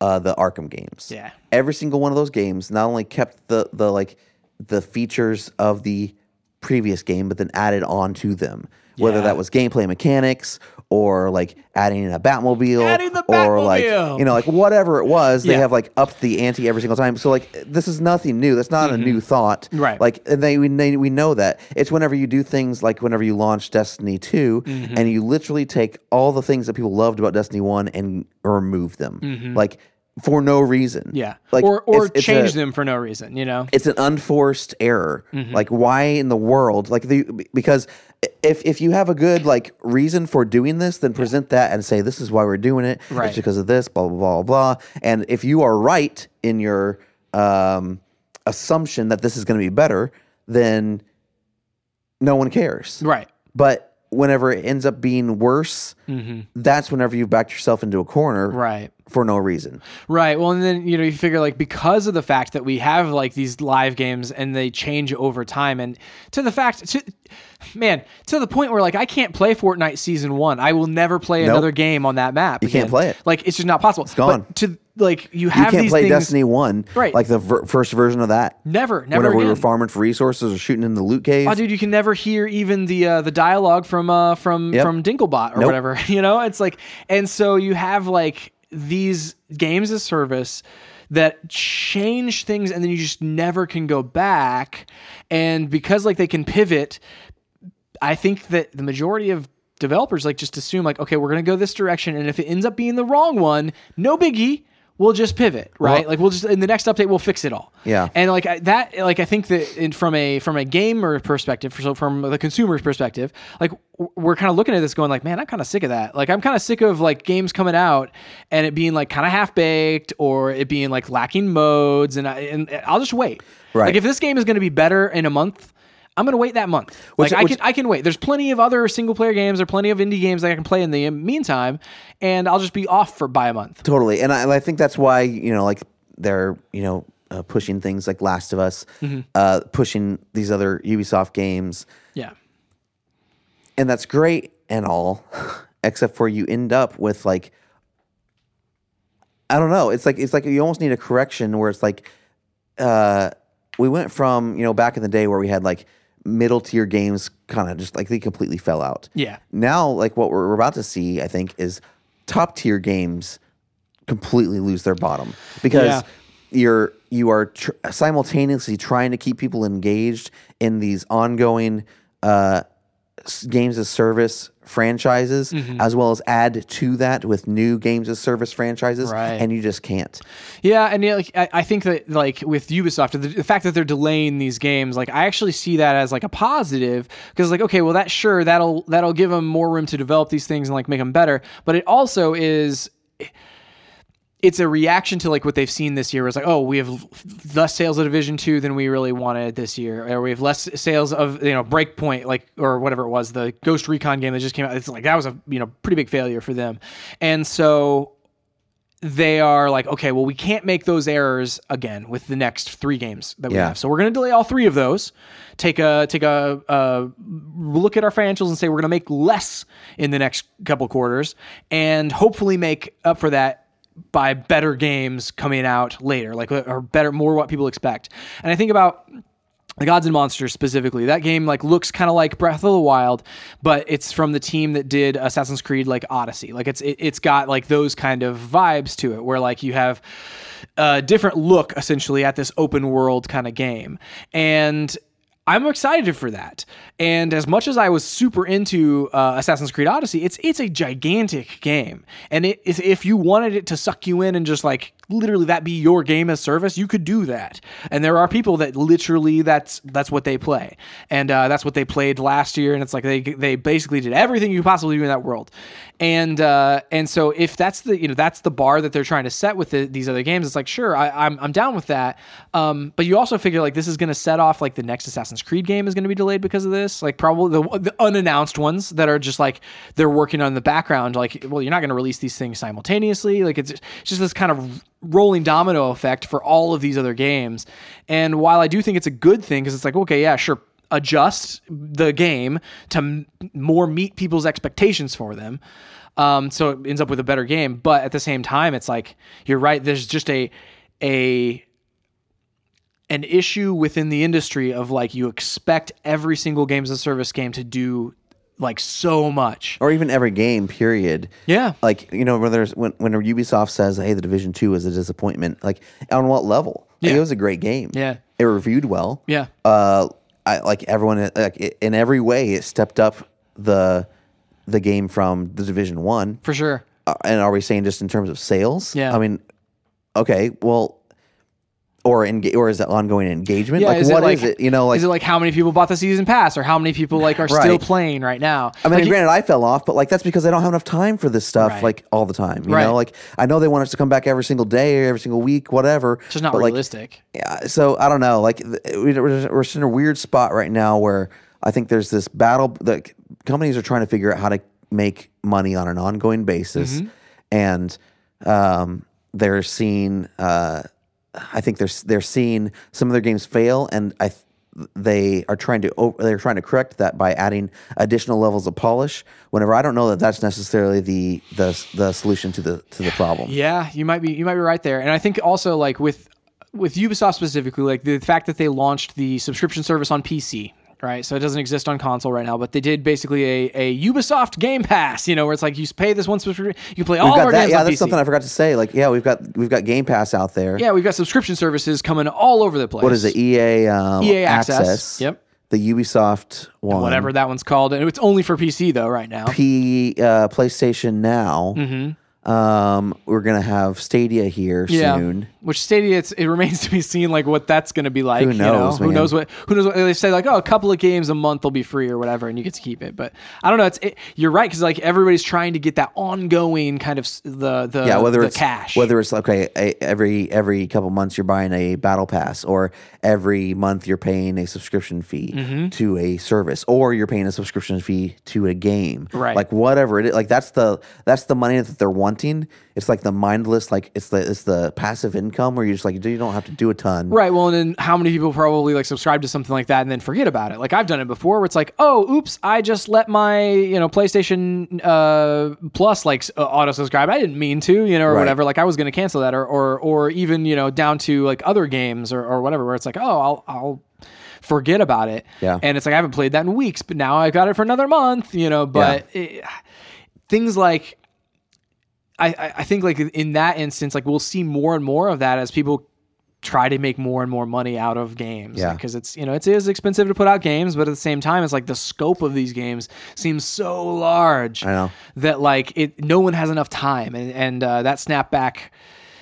Speaker 2: uh, the Arkham games.
Speaker 1: Yeah.
Speaker 2: every single one of those games not only kept the the like the features of the previous game, but then added on to them. Whether
Speaker 1: Yeah.
Speaker 2: that was gameplay mechanics or like adding in a Batmobile,
Speaker 1: Adding the
Speaker 2: or like you know like whatever it was, they have like upped the ante every single time. So like this is nothing new. That's not a new thought,
Speaker 1: Mm-hmm. Right.
Speaker 2: Like and they we, they we know that it's whenever you do things like whenever you launch Destiny 2
Speaker 1: Mm-hmm.
Speaker 2: and you literally take all the things that people loved about Destiny one and remove them, like for no reason.
Speaker 1: Mm-hmm. Yeah.
Speaker 2: like
Speaker 1: or or
Speaker 2: it's- it's
Speaker 1: change
Speaker 2: a-
Speaker 1: them for no reason, you know?
Speaker 2: it's an unforced error.
Speaker 1: Mm-hmm.
Speaker 2: Like why in the world? Like the because if if you have a good like reason for doing this, then present that and say this is why we're doing it.
Speaker 1: Right.
Speaker 2: It's because of this. Blah blah blah blah. And if you are right in your um, assumption that this is going to be better, then no one cares.
Speaker 1: Right.
Speaker 2: But whenever it ends up being worse, that's whenever you've backed yourself into a corner
Speaker 1: Mm-hmm. Right.
Speaker 2: For no reason.
Speaker 1: Right. Well, and then you know you figure like because of the fact that we have like these live games and they change over time, and to the fact, to, man, to the point where like I can't play Fortnite season one. I will never play
Speaker 2: Nope.
Speaker 1: another game on that map. You
Speaker 2: can't play it.
Speaker 1: Like it's just not possible. It's
Speaker 2: gone.
Speaker 1: to like you have
Speaker 2: You
Speaker 1: can't
Speaker 2: play
Speaker 1: things.
Speaker 2: Destiny one,
Speaker 1: Right.
Speaker 2: Like the ver- first version of that.
Speaker 1: Never, never
Speaker 2: whenever we were farming for resources or shooting in the loot cave.
Speaker 1: Oh, dude, you can never hear even the uh, the dialogue from uh, from
Speaker 2: Yep.
Speaker 1: from Dinklebot or
Speaker 2: Nope.
Speaker 1: whatever. You know, it's like, and so you have like these games as service that change things, and then you just never can go back. And because like they can pivot, I think that the majority of developers like just assume like, okay, we're gonna go this direction, and if it ends up being the wrong one, no biggie. We'll just pivot, right?
Speaker 2: Well-
Speaker 1: like we'll just in the next update we'll fix it all.
Speaker 2: Yeah.
Speaker 1: And like I- that, like I think that in, from a from a gamer perspective, so from the consumer's perspective, like we're kind of looking at this going like, man, I'm kind of sick of that. Like I'm kind of sick of like games coming out and it being like kind of half baked or it being like lacking modes, and I, and I'll just wait.
Speaker 2: Right.
Speaker 1: Like if this game is going to be better in a month. I'm gonna wait that month.
Speaker 2: Which-
Speaker 1: like I
Speaker 2: which-
Speaker 1: can, I can wait. There's plenty of other single player games. There are plenty of indie games that I can play in the meantime, and I'll just be off for by a month.
Speaker 2: Totally, and I, I think that's why you know, like they're you know uh, pushing things like Last of Us,
Speaker 1: Mm-hmm.
Speaker 2: uh, pushing these other Ubisoft games,
Speaker 1: Yeah.
Speaker 2: and that's great and all, except for you end up with like I don't know. It's like it's like you almost need a correction where it's like uh, we went from you know back in the day where we had like middle tier games kind of just like they completely fell out.
Speaker 1: Yeah.
Speaker 2: Now, like what we're about to see, I think, is top tier games completely lose their bottom because
Speaker 1: Yeah.
Speaker 2: you're you are tr- simultaneously trying to keep people engaged in these ongoing uh, games as service franchises,
Speaker 1: Mm-hmm.
Speaker 2: as well as add to that with new games as service franchises,
Speaker 1: Right.
Speaker 2: and you just can't.
Speaker 1: Yeah, and yeah, like I, I think that like with Ubisoft, the, the fact that they're delaying these games, like I actually see that as like a positive because like okay, well that sure that'll that'll give them more room to develop these things and like make them better, but it also is it's a reaction to like what they've seen this year. It's like, oh, we have less sales of Division Two than we really wanted this year, or we have less sales of you know Breakpoint, like or whatever it was, the Ghost Recon game that just came out. It's like that was a you know pretty big failure for them, and so they are like, okay, well, we can't make those errors again with the next three games that we
Speaker 2: Yeah.
Speaker 1: have. So we're going to delay all three of those. Take a take a, a look at our financials and say we're going to make less in the next couple quarters, and hopefully make up for that by better games coming out later, like uh, or better, more what people expect. And I think about the Gods and Monsters specifically. That game like looks kind of like Breath of the Wild, but it's from the team that did Assassin's Creed like Odyssey. Like it's it, it's got like those kind of vibes to it, where like you have a different look essentially at this open world kind of game, and I'm excited for that. And as much as I was super into uh, Assassin's Creed Odyssey, it's it's a gigantic game, and it, if, if you wanted it to suck you in and just like literally that be your game as service, you could do that. And there are people that literally that's that's what they play, and uh, that's what they played last year. And it's like they they basically did everything you possibly do in that world. And uh, and so if that's the you know that's the bar that they're trying to set with the, these other games, it's like sure I, I'm I'm down with that. Um, but you also figure like this is going to set off like the next Assassin's Creed game is going to be delayed because of this. Like probably the, the unannounced ones that are just like they're working on the background. Like well you're not going to release these things simultaneously. Like it's, it's just this kind of rolling domino effect for all of these other games. And while I do think it's a good thing because it's like okay yeah sure adjust the game to m- more meet people's expectations for them. Um, so it ends up with a better game. But at the same time, it's like you're right. There's just a a an issue within the industry of like you expect every single games as a service game to do like so much.
Speaker 2: or even every game. Period.
Speaker 1: Yeah.
Speaker 2: Like you know, when there's when when Ubisoft says, "Hey, the Division Two is a disappointment," like on what level? Like,
Speaker 1: Yeah.
Speaker 2: it was a great game.
Speaker 1: Yeah.
Speaker 2: it reviewed well.
Speaker 1: Yeah.
Speaker 2: uh, I like everyone like it, in every way. It stepped up the the game from the Division One.
Speaker 1: For sure.
Speaker 2: Uh, and are we saying just in terms of sales?
Speaker 1: Yeah.
Speaker 2: I mean, okay, well, or enga- or is it ongoing engagement?
Speaker 1: Yeah,
Speaker 2: like
Speaker 1: is
Speaker 2: what
Speaker 1: it
Speaker 2: is
Speaker 1: like,
Speaker 2: it? You know, like
Speaker 1: is it like how many people bought the season pass or how many people like are still playing right now?
Speaker 2: I mean,
Speaker 1: Like,
Speaker 2: granted, I fell off, but like that's because I don't have enough time for this stuff
Speaker 1: Right.
Speaker 2: like all the time. You
Speaker 1: Right.
Speaker 2: know, like I know they want us to come back every single day or every single week, whatever.
Speaker 1: it's just not
Speaker 2: but, like,
Speaker 1: realistic.
Speaker 2: Yeah, so I don't know. Like we- we're we're just in a weird spot right now where I think there's this battle. that companies are trying to figure out how to make money on an ongoing basis,
Speaker 1: Mm-hmm.
Speaker 2: and um, they're seeing. Uh, I think they're they're seeing some of their games fail, and I. Th- they are trying to they're trying to correct that by adding additional levels of polish. Whenever I don't know that that's necessarily the the the solution to the to the problem.
Speaker 1: Yeah, you might be you might be right there. And I think also like with with Ubisoft specifically, like the fact that they launched the subscription service on PC, right? So it doesn't exist on console right now, but they did basically a, a Ubisoft Game Pass, you know, where it's like you pay this one subscription, you play all of our
Speaker 2: that.
Speaker 1: games
Speaker 2: Yeah, that's
Speaker 1: PC.
Speaker 2: something I forgot to say. Like, yeah, we've got we've got Game Pass out there.
Speaker 1: yeah, we've got subscription services coming all over the place.
Speaker 2: What is it? EA um,
Speaker 1: EA Access.
Speaker 2: Access.
Speaker 1: Yep.
Speaker 2: The Ubisoft one.
Speaker 1: Whatever that one's called, and it's only for PC though right now.
Speaker 2: P uh, PlayStation Now. Um, we're gonna have Stadia here.
Speaker 1: Yeah,
Speaker 2: soon.
Speaker 1: which Stadia, it's, it remains to be seen like what that's going to be like.
Speaker 2: Who
Speaker 1: you know?
Speaker 2: knows,
Speaker 1: Who knows what? Who knows what they say? Like, oh, a couple of games a month will be free or whatever, and you get to keep it. But I don't know. It's it, you're right because like everybody's trying to get that ongoing kind of the the
Speaker 2: Yeah, whether
Speaker 1: the
Speaker 2: it's
Speaker 1: cash.
Speaker 2: whether it's okay, a, every every couple months you're buying a battle pass, or every month you're paying a subscription fee
Speaker 1: Mm-hmm.
Speaker 2: to a service, or you're paying a subscription fee to a game.
Speaker 1: Right.
Speaker 2: Like whatever it is, like that's the that's the money that they're wanting. It's like the mindless, like it's the it's the passive income where you just like you don't have to do a ton.
Speaker 1: Right. Well, and then how many people probably like subscribe to something like that and then forget about it? Like I've done it before, where it's like, oh, oops, I just let my you know PlayStation uh, Plus like uh, auto subscribe. I didn't mean to, you know, or
Speaker 2: Right.
Speaker 1: whatever. Like I was going to cancel that, or or or even you know down to like other games or or whatever, where it's like, oh, I'll I'll forget about it.
Speaker 2: Yeah.
Speaker 1: And it's like I haven't played that in weeks, but now I've got it for another month, you know. But it, things like I, I think like in that instance, like we'll see more and more of that as people try to make more and more money out of games.
Speaker 2: Yeah.
Speaker 1: Because it's you know it is expensive to put out games, but at the same time, it's like the scope of these games seems so large
Speaker 2: I know.
Speaker 1: that like it no one has enough time, and and uh, that snapback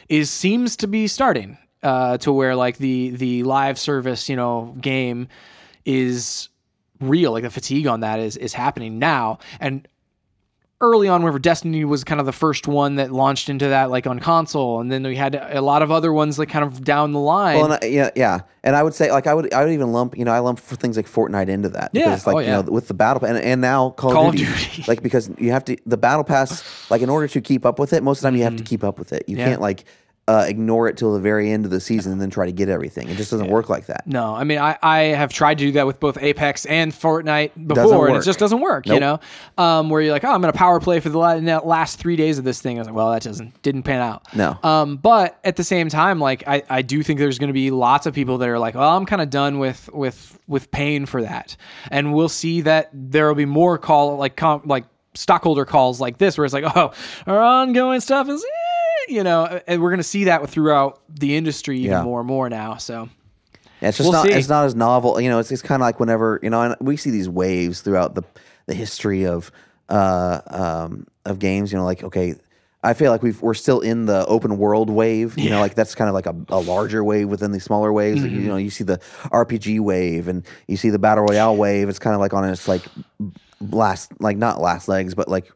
Speaker 1: is seems to be starting uh, to where like the the live service you know game is real like the fatigue on that is is happening now and early on whenever destiny was kind of the first one that launched into that like on console and then we had a lot of other ones like kind of down the line
Speaker 2: Well, and I, yeah, yeah, and I would say like I would I would even lump you know I lump for things like Fortnite into that
Speaker 1: Yeah.
Speaker 2: because like
Speaker 1: Oh,
Speaker 2: you know with the battle and and now Call,
Speaker 1: Call
Speaker 2: of Duty,
Speaker 1: Duty.
Speaker 2: like because you have to the battle pass like in order to keep up with it most of the time you have to keep up with it you
Speaker 1: Mm-hmm. Yeah.
Speaker 2: can't like uh, ignore it till the very end of the season and then try to get everything it just doesn't work like that
Speaker 1: No, I mean I, I have tried to do that with both Apex and Fortnite before, and it just doesn't work. You know, um, where you're like, oh, I'm gonna power play for the last three days of this thing. I was like, well, that doesn't didn't pan out.
Speaker 2: No.
Speaker 1: Um, but at the same time, like I, I do think there's gonna be lots of people that are like, well, I'm kind of done with with with paying for that, and we'll see that there will be more call like com- like stockholder calls like this, where it's like, oh, our ongoing stuff is. You know, and we're going to see that throughout the industry even
Speaker 2: Yeah.
Speaker 1: more and more now. So,
Speaker 2: Yeah, it's just
Speaker 1: We'll
Speaker 2: not.
Speaker 1: see.
Speaker 2: It's not as novel. You know, it's, it's kind of like whenever you know, and we see these waves throughout the the history of uh um of games. You know, like okay, I feel like we've we're still in the open world wave. You know, like that's kind of like a, a larger wave within these smaller waves. Like,
Speaker 1: Mm-hmm.
Speaker 2: you know, you see the RPG wave and you see the battle royale wave. It's kind of like on its like last, like not last legs, but like.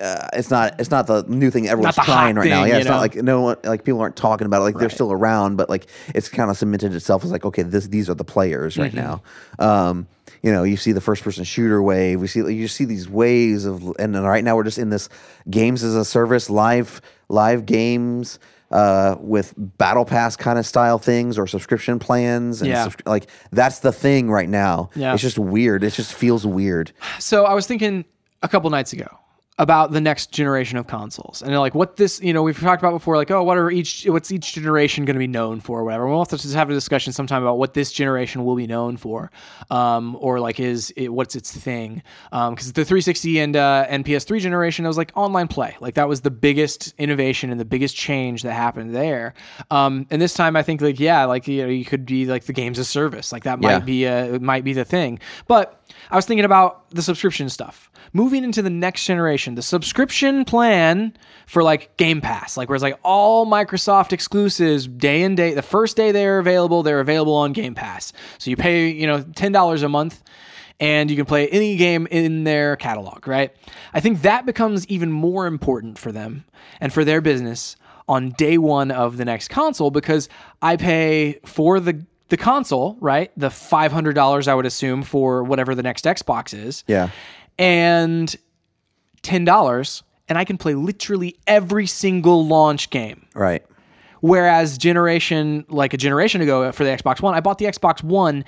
Speaker 2: Uh, it's not. It's not the new thing everyone's trying right now. Yeah, it's not like no one like people aren't talking about it like they're still around but like it's kind of cemented itself as like okay this these are the players right
Speaker 1: Mm-hmm.
Speaker 2: now um you know you see the first person shooter wave we see you see these waves of and then right now we're just in this games as a service live live games uh, with battle pass kind of style things or subscription plans and
Speaker 1: Yeah.
Speaker 2: subscri- like that's the thing right now
Speaker 1: Yeah.
Speaker 2: it's just weird it just feels weird
Speaker 1: So I was thinking a couple nights ago. About the next generation of consoles. And like what this you know we've talked about before like oh what are each what's each generation going to be known for or whatever. We'll have to just have a discussion sometime about what this generation will be known for um, or like is it, what's its thing. Because the 360 and uh, and ps3 generation it was like online play. Like that was the biggest innovation and the biggest change that happened there. Um, and this time i think like yeah like you know you could be like the games of service. Like that might
Speaker 2: Yeah.
Speaker 1: be uh, might be the thing. But i was thinking about the subscription stuff moving into the next generation the subscription plan for like game pass like where it's like all microsoft exclusives day and day the first day they're available they're available on game pass so you pay you know $10 a month and you can play any game in their catalog, right? I think that becomes even more important for them and for their business on day one of the next console because I pay for the the console, right? The five hundred dollars I would assume for whatever the next Xbox is,
Speaker 2: Yeah.
Speaker 1: and ten dollars, and I can play literally every single launch game.
Speaker 2: Right.
Speaker 1: Whereas generation like a generation ago for the Xbox One, I bought the Xbox One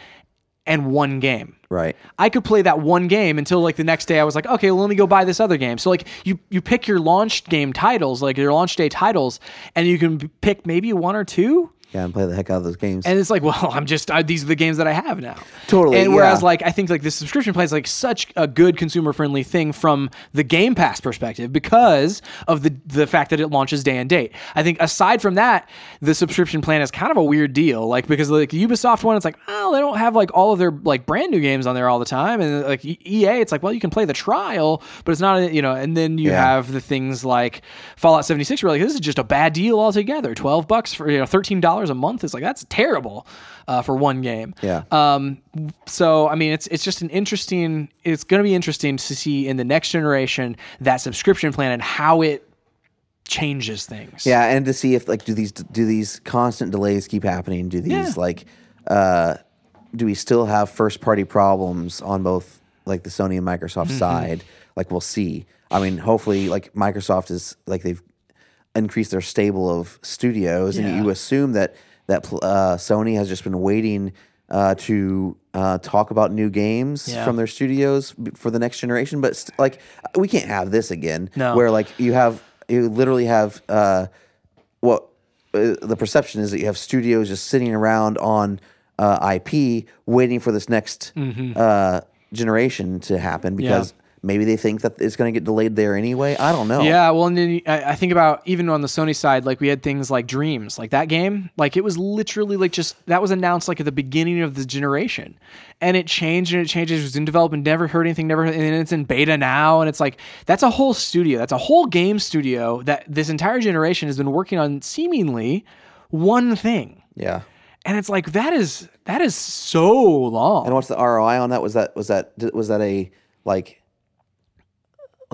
Speaker 1: and one game.
Speaker 2: Right.
Speaker 1: I could play that one game until like the next day I was like, okay, well, let me go buy this other game. So like you you pick your launch game titles, like your launch day titles, and you can pick maybe one or two.
Speaker 2: Yeah, and play the heck out of those games.
Speaker 1: And it's like, well, I'm just I, these are the games that I have now.
Speaker 2: Totally,
Speaker 1: And whereas
Speaker 2: yeah.
Speaker 1: like I think like the subscription plan is like such a good consumer friendly thing from the Game Pass perspective because of the the fact that it launches day and date. I think aside from that, the subscription plan is kind of a weird deal. Like because like the Ubisoft one, it's like, oh, they don't have like all of their like brand new games on there all the time, and like EA, it's like, well, you can play the trial, but it's not, a, you know. And then you
Speaker 2: Yeah.
Speaker 1: have the things like Fallout 76, where like this is just a bad deal altogether. Twelve bucks for you know thirteen dollars a month is like that's terrible uh, for one game.
Speaker 2: Yeah.
Speaker 1: Um. So I mean, it's it's just an interesting. It's going to be interesting to see in the next generation that subscription plan and how it changes things.
Speaker 2: Yeah, and to see if like do these do these constant delays keep happening? Do these
Speaker 1: Yeah.
Speaker 2: like uh do we still have first party problems on both like the Sony and Microsoft
Speaker 1: Mm-hmm.
Speaker 2: side? Like we'll see. I mean, hopefully like Microsoft is like they've increased their stable of studios
Speaker 1: Yeah.
Speaker 2: and you assume that that uh, Sony has just been waiting uh, to uh, talk about new games
Speaker 1: Yeah.
Speaker 2: from their studios for the next generation. But st- like, we can't have this again.
Speaker 1: No.
Speaker 2: Where like you have you literally have uh, what uh, the perception is that you have studios just sitting around on uh, IP waiting for this next uh, generation to happen because maybe they think that it's going to get delayed there anyway. I don't know.
Speaker 1: Yeah, well, and then I, I think about even on the Sony side, like we had things like Dreams, like that game, like it was literally like just that was announced like at the beginning of the generation, and it changed and it changes. It was in development, never heard anything, never, and it's in beta now, and it's like that's a whole studio, that's a whole game studio that this entire generation has been working on seemingly one thing,
Speaker 2: Yeah.
Speaker 1: and it's like that is that is so long.
Speaker 2: And what's the ROI on that? Was that was that was that a like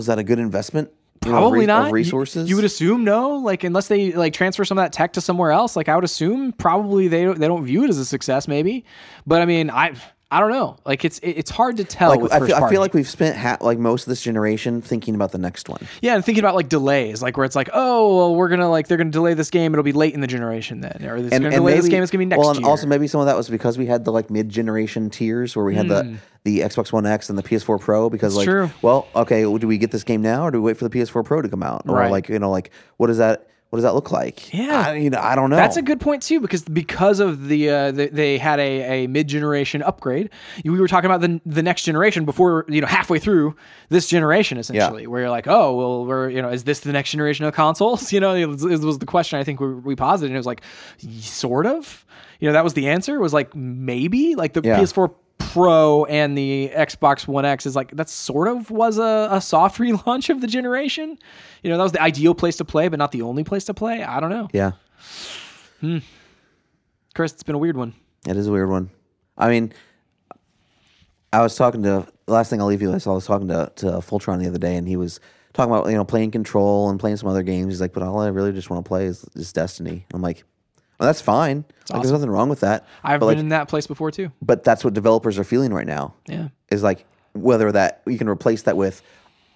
Speaker 2: was that a good investment? you know,
Speaker 1: Probably
Speaker 2: re-
Speaker 1: not.
Speaker 2: of
Speaker 1: You-
Speaker 2: resources.
Speaker 1: You, would assume no, like unless they like transfer some of that tech to somewhere else. Like I would assume probably they they don't view it as a success, maybe. But I mean, I I don't know. Like it's it's hard to tell.
Speaker 2: like I feel, I feel like we've spent ha- like most of this generation thinking about the next one.
Speaker 1: yeah, and thinking about like delays, like where it's like, oh, well, we're gonna like they're gonna delay this game. It'll be late in the generation then, or it's gonna delay this game. It's gonna be next
Speaker 2: well, and
Speaker 1: year.
Speaker 2: also maybe some of that was because we had the like mid-generation tiers where we had the the Xbox One X and the PS4 Pro. Because like,
Speaker 1: Hmm. true.
Speaker 2: well, okay, well, do we get this game now or do we wait for the PS4 Pro to come out? Or
Speaker 1: Right.
Speaker 2: like you know, like what is that what does that look like?
Speaker 1: Yeah.
Speaker 2: I, you know, I don't know.
Speaker 1: That's a good point too, because because of the, uh, the they had a, a mid generation upgrade. We were talking about the the next generation before you know halfway through this generation essentially, where you're like, oh well, we're you know is this the next generation of consoles? You know, it was, it was the question I think we, we posited, and it was like, sort of. You know, that was the answer. It was like maybe like the
Speaker 2: Yeah.
Speaker 1: PS4 Pro and the Xbox One X is like that sort of was a, a soft relaunch of the generation. You know, that was the ideal place to play, but not the only place to play. I don't know.
Speaker 2: yeah. Hmm.
Speaker 1: Chris, it's been a weird one.
Speaker 2: It is a weird one. I mean, I was talking to the last thing I'll leave you with. I was talking to to Fultron the other day, and he was talking about you know playing Control and playing some other games. He's like, but all I really just want to play is, is Destiny. I'm like, well, that's fine. Like, there's nothing wrong with that.
Speaker 1: I've
Speaker 2: but
Speaker 1: been
Speaker 2: like,
Speaker 1: in that place before too.
Speaker 2: but that's what developers are feeling right now.
Speaker 1: Yeah.
Speaker 2: Is like whether that you can replace that with,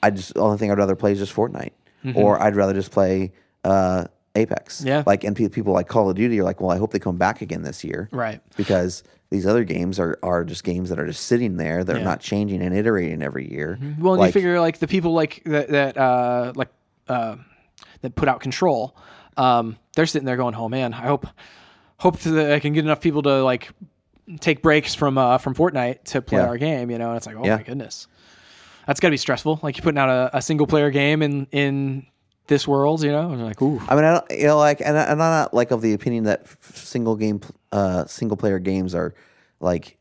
Speaker 2: I just the only thing I'd rather play is just Fortnite,
Speaker 1: Mm-hmm.
Speaker 2: or I'd rather just play uh, Apex.
Speaker 1: Yeah.
Speaker 2: Like, and people like Call of Duty are like, well, I hope they come back again this year.
Speaker 1: Right.
Speaker 2: Because these other games are, are just games that are just sitting there. They're
Speaker 1: Yeah. Mm-hmm.
Speaker 2: not changing and iterating every year.
Speaker 1: Well, and
Speaker 2: like,
Speaker 1: you figure like the people like that that uh, like uh, that put out Control, um, they're sitting there going, "Oh man, I hope hope that I can get enough people to like take breaks from uh, from Fortnite to play
Speaker 2: Yeah.
Speaker 1: our game." You know, and it's like, oh
Speaker 2: Yeah.
Speaker 1: my goodness, that's got to be stressful. Like you're putting out a, a single player game in in this world, you know, like, ooh,
Speaker 2: I mean, I don't, you know, like, and, I, I'm not like of the opinion that single game, uh, single player games are like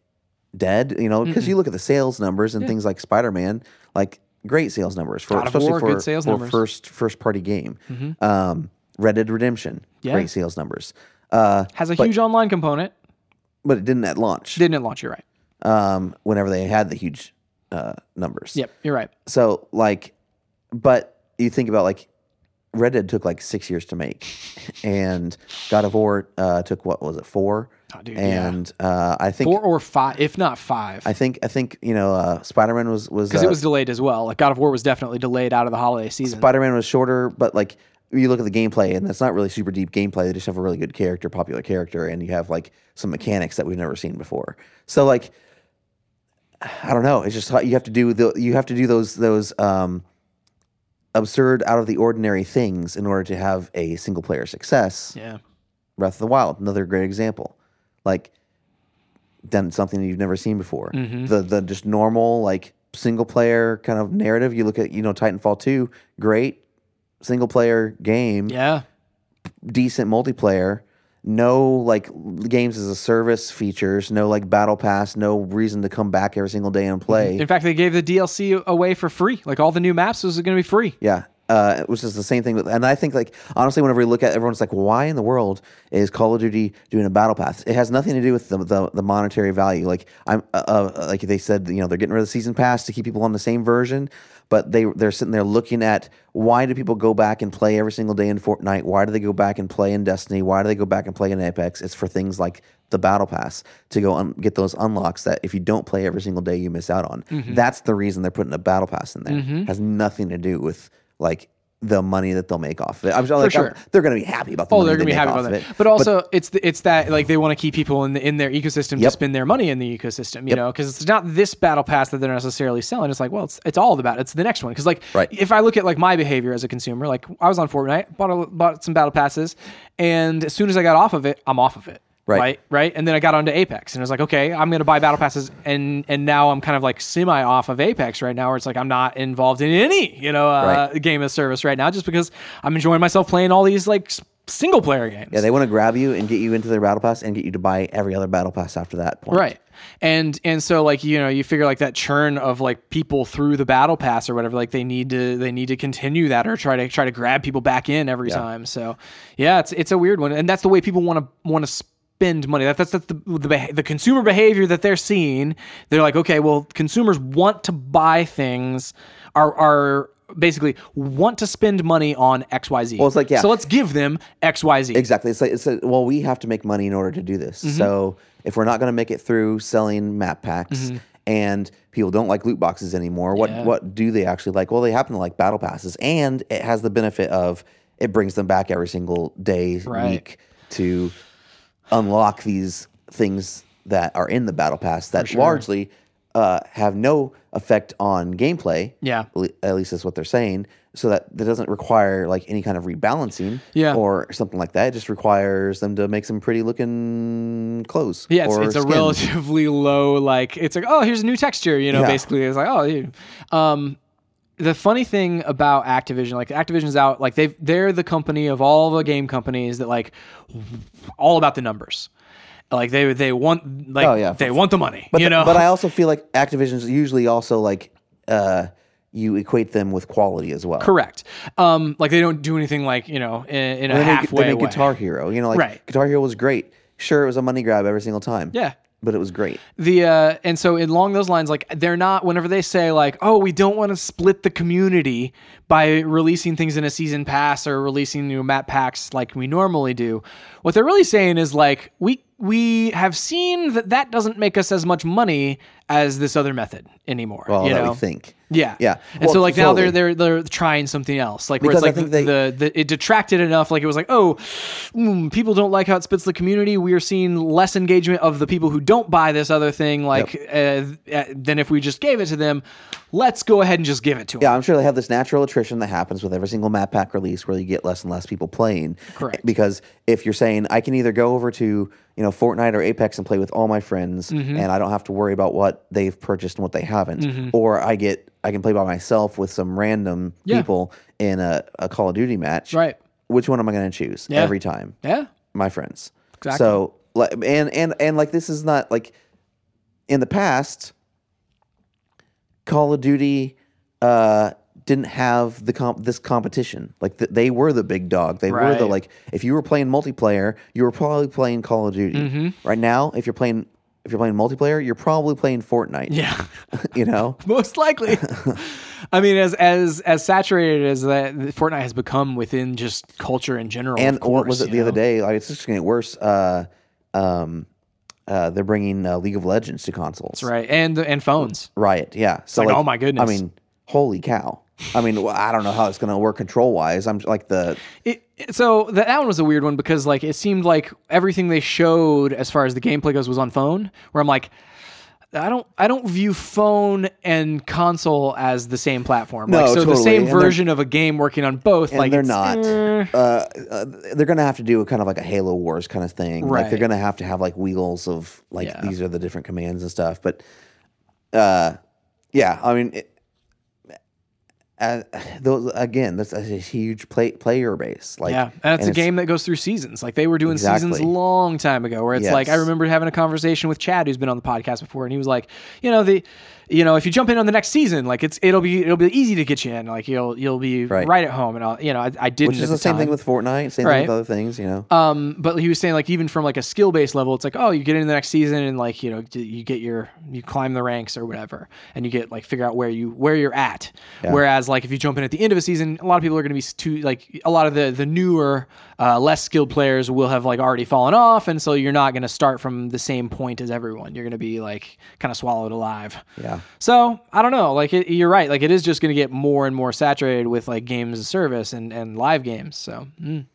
Speaker 2: dead, you know, because you look at the sales numbers and things like Spider Man, like great sales numbers for especially
Speaker 1: War,
Speaker 2: for, for
Speaker 1: numbers.
Speaker 2: first first party game. Um, Red Dead Redemption,
Speaker 1: Yeah.
Speaker 2: great sales numbers. Uh,
Speaker 1: has a huge online component.
Speaker 2: but it didn't at launch.
Speaker 1: Didn't at launch. You're right.
Speaker 2: Um, whenever they had the huge uh, numbers.
Speaker 1: Yep, you're right.
Speaker 2: So like, but you think about like Red Dead took like six years to make, and God of War uh, took what was it four?
Speaker 1: Oh, dude, yeah.
Speaker 2: and uh, I think
Speaker 1: Four or five, if not five,
Speaker 2: I think I think you know uh, Spider Man was was
Speaker 1: because
Speaker 2: uh,
Speaker 1: it was delayed as well. Like God of War was definitely delayed out of the holiday season.
Speaker 2: Spider Man was shorter, but like you look at the gameplay, and it's not really super deep gameplay. They just have a really good character, popular character, and you have like some mechanics that we've never seen before. So like, I don't know. It's just you have to do the you have to do those those um, absurd, out of the ordinary things in order to have a single player success.
Speaker 1: yeah.
Speaker 2: Breath of the Wild, another great example. Like done something that you've never seen before.
Speaker 1: Mm-hmm.
Speaker 2: The the just normal like single player kind of narrative. You look at you know Titanfall two, great single player game,
Speaker 1: Yeah.
Speaker 2: decent multiplayer. No like games as a service features, no like battle pass, no reason to come back every single day and play.
Speaker 1: In fact, they gave the DLC away for free. Like all the new maps was going to be free.
Speaker 2: Yeah. Uh, which is the same thing with, and I think like honestly, whenever we look at, it, everyone's like, why in the world is Call of Duty doing a battle pass? It has nothing to do with the the, the monetary value. Like I'm, uh, uh, like they said, you know, they're getting rid of the season pass to keep people on the same version, but they they're sitting there looking at why do people go back and play every single day in Fortnite? Why do they go back and play in Destiny? Why do they go back and play in Apex? It's for things like the battle pass to go and get those unlocks that if you don't play every single day, you miss out on.
Speaker 1: Mm-hmm.
Speaker 2: That's the reason they're putting a battle pass in there. Has nothing to do with like the money that they'll make off of it. I'm sure, like,
Speaker 1: sure.
Speaker 2: I'm- they're going to be happy about the
Speaker 1: Oh,
Speaker 2: money
Speaker 1: they're gonna
Speaker 2: they
Speaker 1: be happy about that.
Speaker 2: it.
Speaker 1: But also, it's the, it's that like they want to keep people in the, in their ecosystem to spend their money in the ecosystem. You know, because it's not this battle pass that they're necessarily selling. It's like, well, it's it's all about it's the next one. Because like,
Speaker 2: Right.
Speaker 1: if I look at like my behavior as a consumer, like I was on Fortnite, bought a, bought some battle passes, and as soon as I got off of it, I'm off of it.
Speaker 2: Right.
Speaker 1: right, right, and then I got onto Apex, and it was like, okay, I'm gonna buy battle passes, and and now I'm kind of like semi off of Apex right now, where it's like I'm not involved in any, you know, uh,
Speaker 2: Right.
Speaker 1: game of service right now, just because I'm enjoying myself playing all these like single player games.
Speaker 2: Yeah, they want to grab you and get you into their battle pass and get you to buy every other battle pass after that point.
Speaker 1: Right. And and so like you know you figure like that churn of like people through the battle pass or whatever like they need to they need to continue that or try to try to grab people back in every time. So yeah, it's it's a weird one and that's the way people want to want to spend money. That, that's that's the the, the consumer behavior that they're seeing. They're like, okay, well, consumers want to buy things are are basically want to spend money on XYZ. Well,
Speaker 2: it's like, yeah.
Speaker 1: So let's give them XYZ.
Speaker 2: Exactly. It's like it's like, well, we have to make money in order to do this.
Speaker 1: Mm-hmm.
Speaker 2: So if we're not going to make it through selling map packs and people don't like loot boxes anymore, what
Speaker 1: Mm-hmm. Yeah.
Speaker 2: what do they actually like? Well, they happen to like battle passes, and it has the benefit of it brings them back every single day
Speaker 1: Right.
Speaker 2: week to unlock these things that are in the battle pass that largely uh, have no effect on gameplay.
Speaker 1: Yeah.
Speaker 2: At least that's what they're saying. So that that doesn't require like any kind of rebalancing,
Speaker 1: Yeah.
Speaker 2: or something like that. It just requires them to make some pretty looking clothes.
Speaker 1: Yeah, it's, it's a relatively low like it's like oh here's a new texture you know
Speaker 2: Yeah.
Speaker 1: basically it's like oh um the funny thing about Activision like Activision's out like they they're the company of all the game companies that like all about the numbers like they they want like
Speaker 2: Oh, yeah.
Speaker 1: they want the money
Speaker 2: But
Speaker 1: you know
Speaker 2: but I also feel like Activision's usually also like uh, you equate them with quality as well.
Speaker 1: correct um like they don't do anything like you know in, in a
Speaker 2: They make,
Speaker 1: halfway
Speaker 2: they make
Speaker 1: way.
Speaker 2: Guitar Hero. You know, like
Speaker 1: Right.
Speaker 2: Guitar Hero was great. Sure, it was a money grab every single time.
Speaker 1: yeah
Speaker 2: but it was great.
Speaker 1: the uh and so along those lines like they're not whenever they say like oh we don't want to split the community by releasing things in a season pass or releasing new map packs like we normally do what they're really saying is like we we have seen that that doesn't make us as much money as this other method anymore.
Speaker 2: Well,
Speaker 1: you know?
Speaker 2: we think.
Speaker 1: Yeah,
Speaker 2: Yeah.
Speaker 1: And so
Speaker 2: Well,
Speaker 1: like now they're they're they're trying something else. Like where
Speaker 2: Because I
Speaker 1: it's like
Speaker 2: think they-
Speaker 1: the, the it detracted enough. Like it was like oh, mm, people don't like how it splits the community. We are seeing less engagement of the people who don't buy this other thing. Like uh, uh, than if we just gave it to them. Let's go ahead and just give it to them.
Speaker 2: Yeah, I'm sure they have this natural attrition that happens with every single map pack release where you get less and less people playing.
Speaker 1: Correct.
Speaker 2: Because if you're saying I can either go over to, you know, Fortnite or Apex and play with all my friends
Speaker 1: Mm-hmm.
Speaker 2: and I don't have to worry about what they've purchased and what they haven't, or I get I can play by myself with some random
Speaker 1: Yeah.
Speaker 2: people in a, a Call of Duty match.
Speaker 1: Right.
Speaker 2: Which one am I going to choose
Speaker 1: Yeah.
Speaker 2: every time?
Speaker 1: Yeah.
Speaker 2: my friends.
Speaker 1: Exactly.
Speaker 2: So like and and and like this is not like in the past Call of Duty uh didn't have the comp this competition. Like th- they were the big dog. They were the like if you were playing multiplayer, you were probably playing Call of Duty.
Speaker 1: Mm-hmm.
Speaker 2: Right now, if you're playing if you're playing multiplayer, you're probably playing Fortnite.
Speaker 1: Yeah.
Speaker 2: you know?
Speaker 1: Most likely. I mean, as as as saturated as that Fortnite has become within just culture in general.
Speaker 2: And
Speaker 1: of
Speaker 2: what was it the other day? Like it's just going to get worse. Uh um uh, they're bringing uh, League of Legends to consoles.
Speaker 1: That's right, and and phones.
Speaker 2: Riot, yeah. So
Speaker 1: like, oh my goodness.
Speaker 2: I mean, holy cow. I mean, well, I don't know how it's going to work control wise. I'm like the
Speaker 1: It, it- so that, that one was a weird one because like it seemed like everything they showed as far as the gameplay goes was on phone. Where I'm like, I don't I don't view phone and console as the same platform.
Speaker 2: No,
Speaker 1: like, so the same
Speaker 2: And
Speaker 1: version of a game working on both.
Speaker 2: and
Speaker 1: like
Speaker 2: they're not.
Speaker 1: eh.
Speaker 2: Uh, uh, they're going to have to do a kind of like a Halo Wars kind of thing. Like
Speaker 1: Right.
Speaker 2: they're going to have to have like wheels of like
Speaker 1: Yeah.
Speaker 2: these are the different commands and stuff. But uh, yeah, I mean. It, uh, those again, that's a huge play, player base. Like,
Speaker 1: Yeah, and it's a
Speaker 2: it's-
Speaker 1: game that goes through seasons. Like they were doing seasons
Speaker 2: Exactly.
Speaker 1: long time ago. Where it's like I remember having a conversation with Chad, who's been on the podcast before, and he was like, you know, the, you know, if you jump in on the next season, like it's it'll be it'll be easy to get you in. Like you'll you'll be right,
Speaker 2: Right.
Speaker 1: at home, and I'll, you know, I, I didn't.
Speaker 2: Which is
Speaker 1: at
Speaker 2: the, same thing with Fortnite. Same
Speaker 1: Right.
Speaker 2: thing with other things. You know.
Speaker 1: Um, but he was saying like even from like a skill based level, it's like oh you get in the next season and like you know you get your you climb the ranks or whatever, and you get like figure out where you where you're at. Whereas like if you jump in at the end of a season, a lot of people are going to be too like a lot of the the newer, uh, less skilled players will have like already fallen off, and so you're not going to start from the same point as everyone. You're going to be like kind of swallowed alive.
Speaker 2: Yeah.
Speaker 1: So I don't know. Like it, you're right. Like it is just going to get more and more saturated with like games as service and and live games. So mm.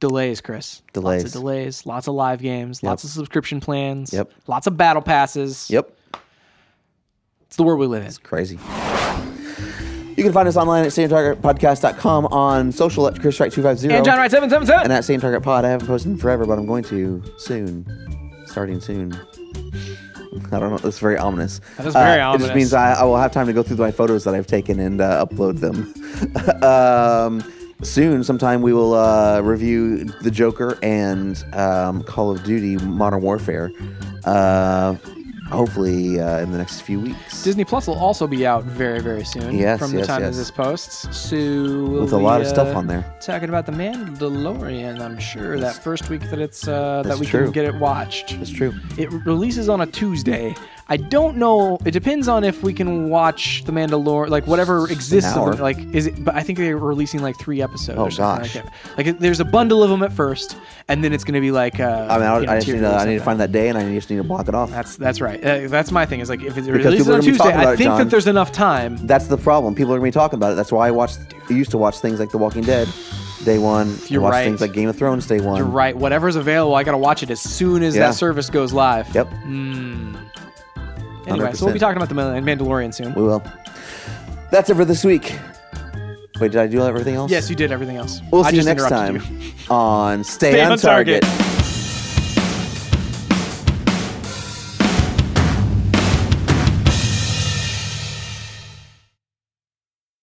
Speaker 1: delays, Chris. Lots
Speaker 2: Delays.
Speaker 1: of delays. Lots of live games. Lots of subscription plans.
Speaker 2: Yep.
Speaker 1: Lots of battle passes.
Speaker 2: Yep.
Speaker 1: It's the world we live in.
Speaker 2: It's crazy. You can find us online at sametargetpodcast.com on social at ChrisStrike250
Speaker 1: And John Wright seven seven seven.
Speaker 2: and at Same Target Pod. I haven't posted in forever, but I'm going to soon. Starting soon. I don't know. It's very ominous.
Speaker 1: That is very
Speaker 2: It
Speaker 1: ominous.
Speaker 2: just means I, I will have time to go through my photos that I've taken and uh, upload them. um, soon, sometime, we will uh, review The Joker and um, Call of Duty Modern Warfare. Hopefully, uh, in the next few weeks.
Speaker 1: Disney Plus will also be out very, very soon.
Speaker 2: Yes,
Speaker 1: from the
Speaker 2: yes,
Speaker 1: time
Speaker 2: yes.
Speaker 1: that this posts. So we'll
Speaker 2: With a
Speaker 1: be,
Speaker 2: lot of stuff
Speaker 1: uh,
Speaker 2: on there.
Speaker 1: Talking about the Mandalorian, I'm sure that first week that it's uh, that we
Speaker 2: true.
Speaker 1: can get it watched.
Speaker 2: It's true.
Speaker 1: It releases on a Tuesday. I don't know. It depends on if we can watch the Mandalorian, like whatever exists. Of it, like, is it? But I think they're releasing like three episodes.
Speaker 2: Oh,
Speaker 1: or something
Speaker 2: gosh.
Speaker 1: Like, that. like there's a bundle of them at first, and then it's going to be like. Uh,
Speaker 2: I mean, I,
Speaker 1: you know,
Speaker 2: I just need to, I need to find that day, and I just need to block it off.
Speaker 1: That's that's right. Uh, that's my thing. Is like if it's
Speaker 2: Because
Speaker 1: releases
Speaker 2: people are
Speaker 1: on Tuesday, I think
Speaker 2: John.
Speaker 1: that there's enough time.
Speaker 2: That's the problem. People are gonna be talking about it. That's why I watched. I used to watch things like The Walking Dead, day one.
Speaker 1: You're
Speaker 2: watch
Speaker 1: right.
Speaker 2: things like Game of Thrones, day one.
Speaker 1: You're right. Whatever's available, I got to watch it as soon as
Speaker 2: Yeah.
Speaker 1: that service goes live.
Speaker 2: Yep,
Speaker 1: Anyway, so we'll be talking about the Mandalorian soon.
Speaker 2: we will. That's it for this week. Wait, did I do everything else?
Speaker 1: Yes, you did everything else.
Speaker 2: We'll
Speaker 1: I
Speaker 2: see you
Speaker 1: just
Speaker 2: next
Speaker 1: interrupted
Speaker 2: time
Speaker 1: you.
Speaker 2: on Stay, on, target.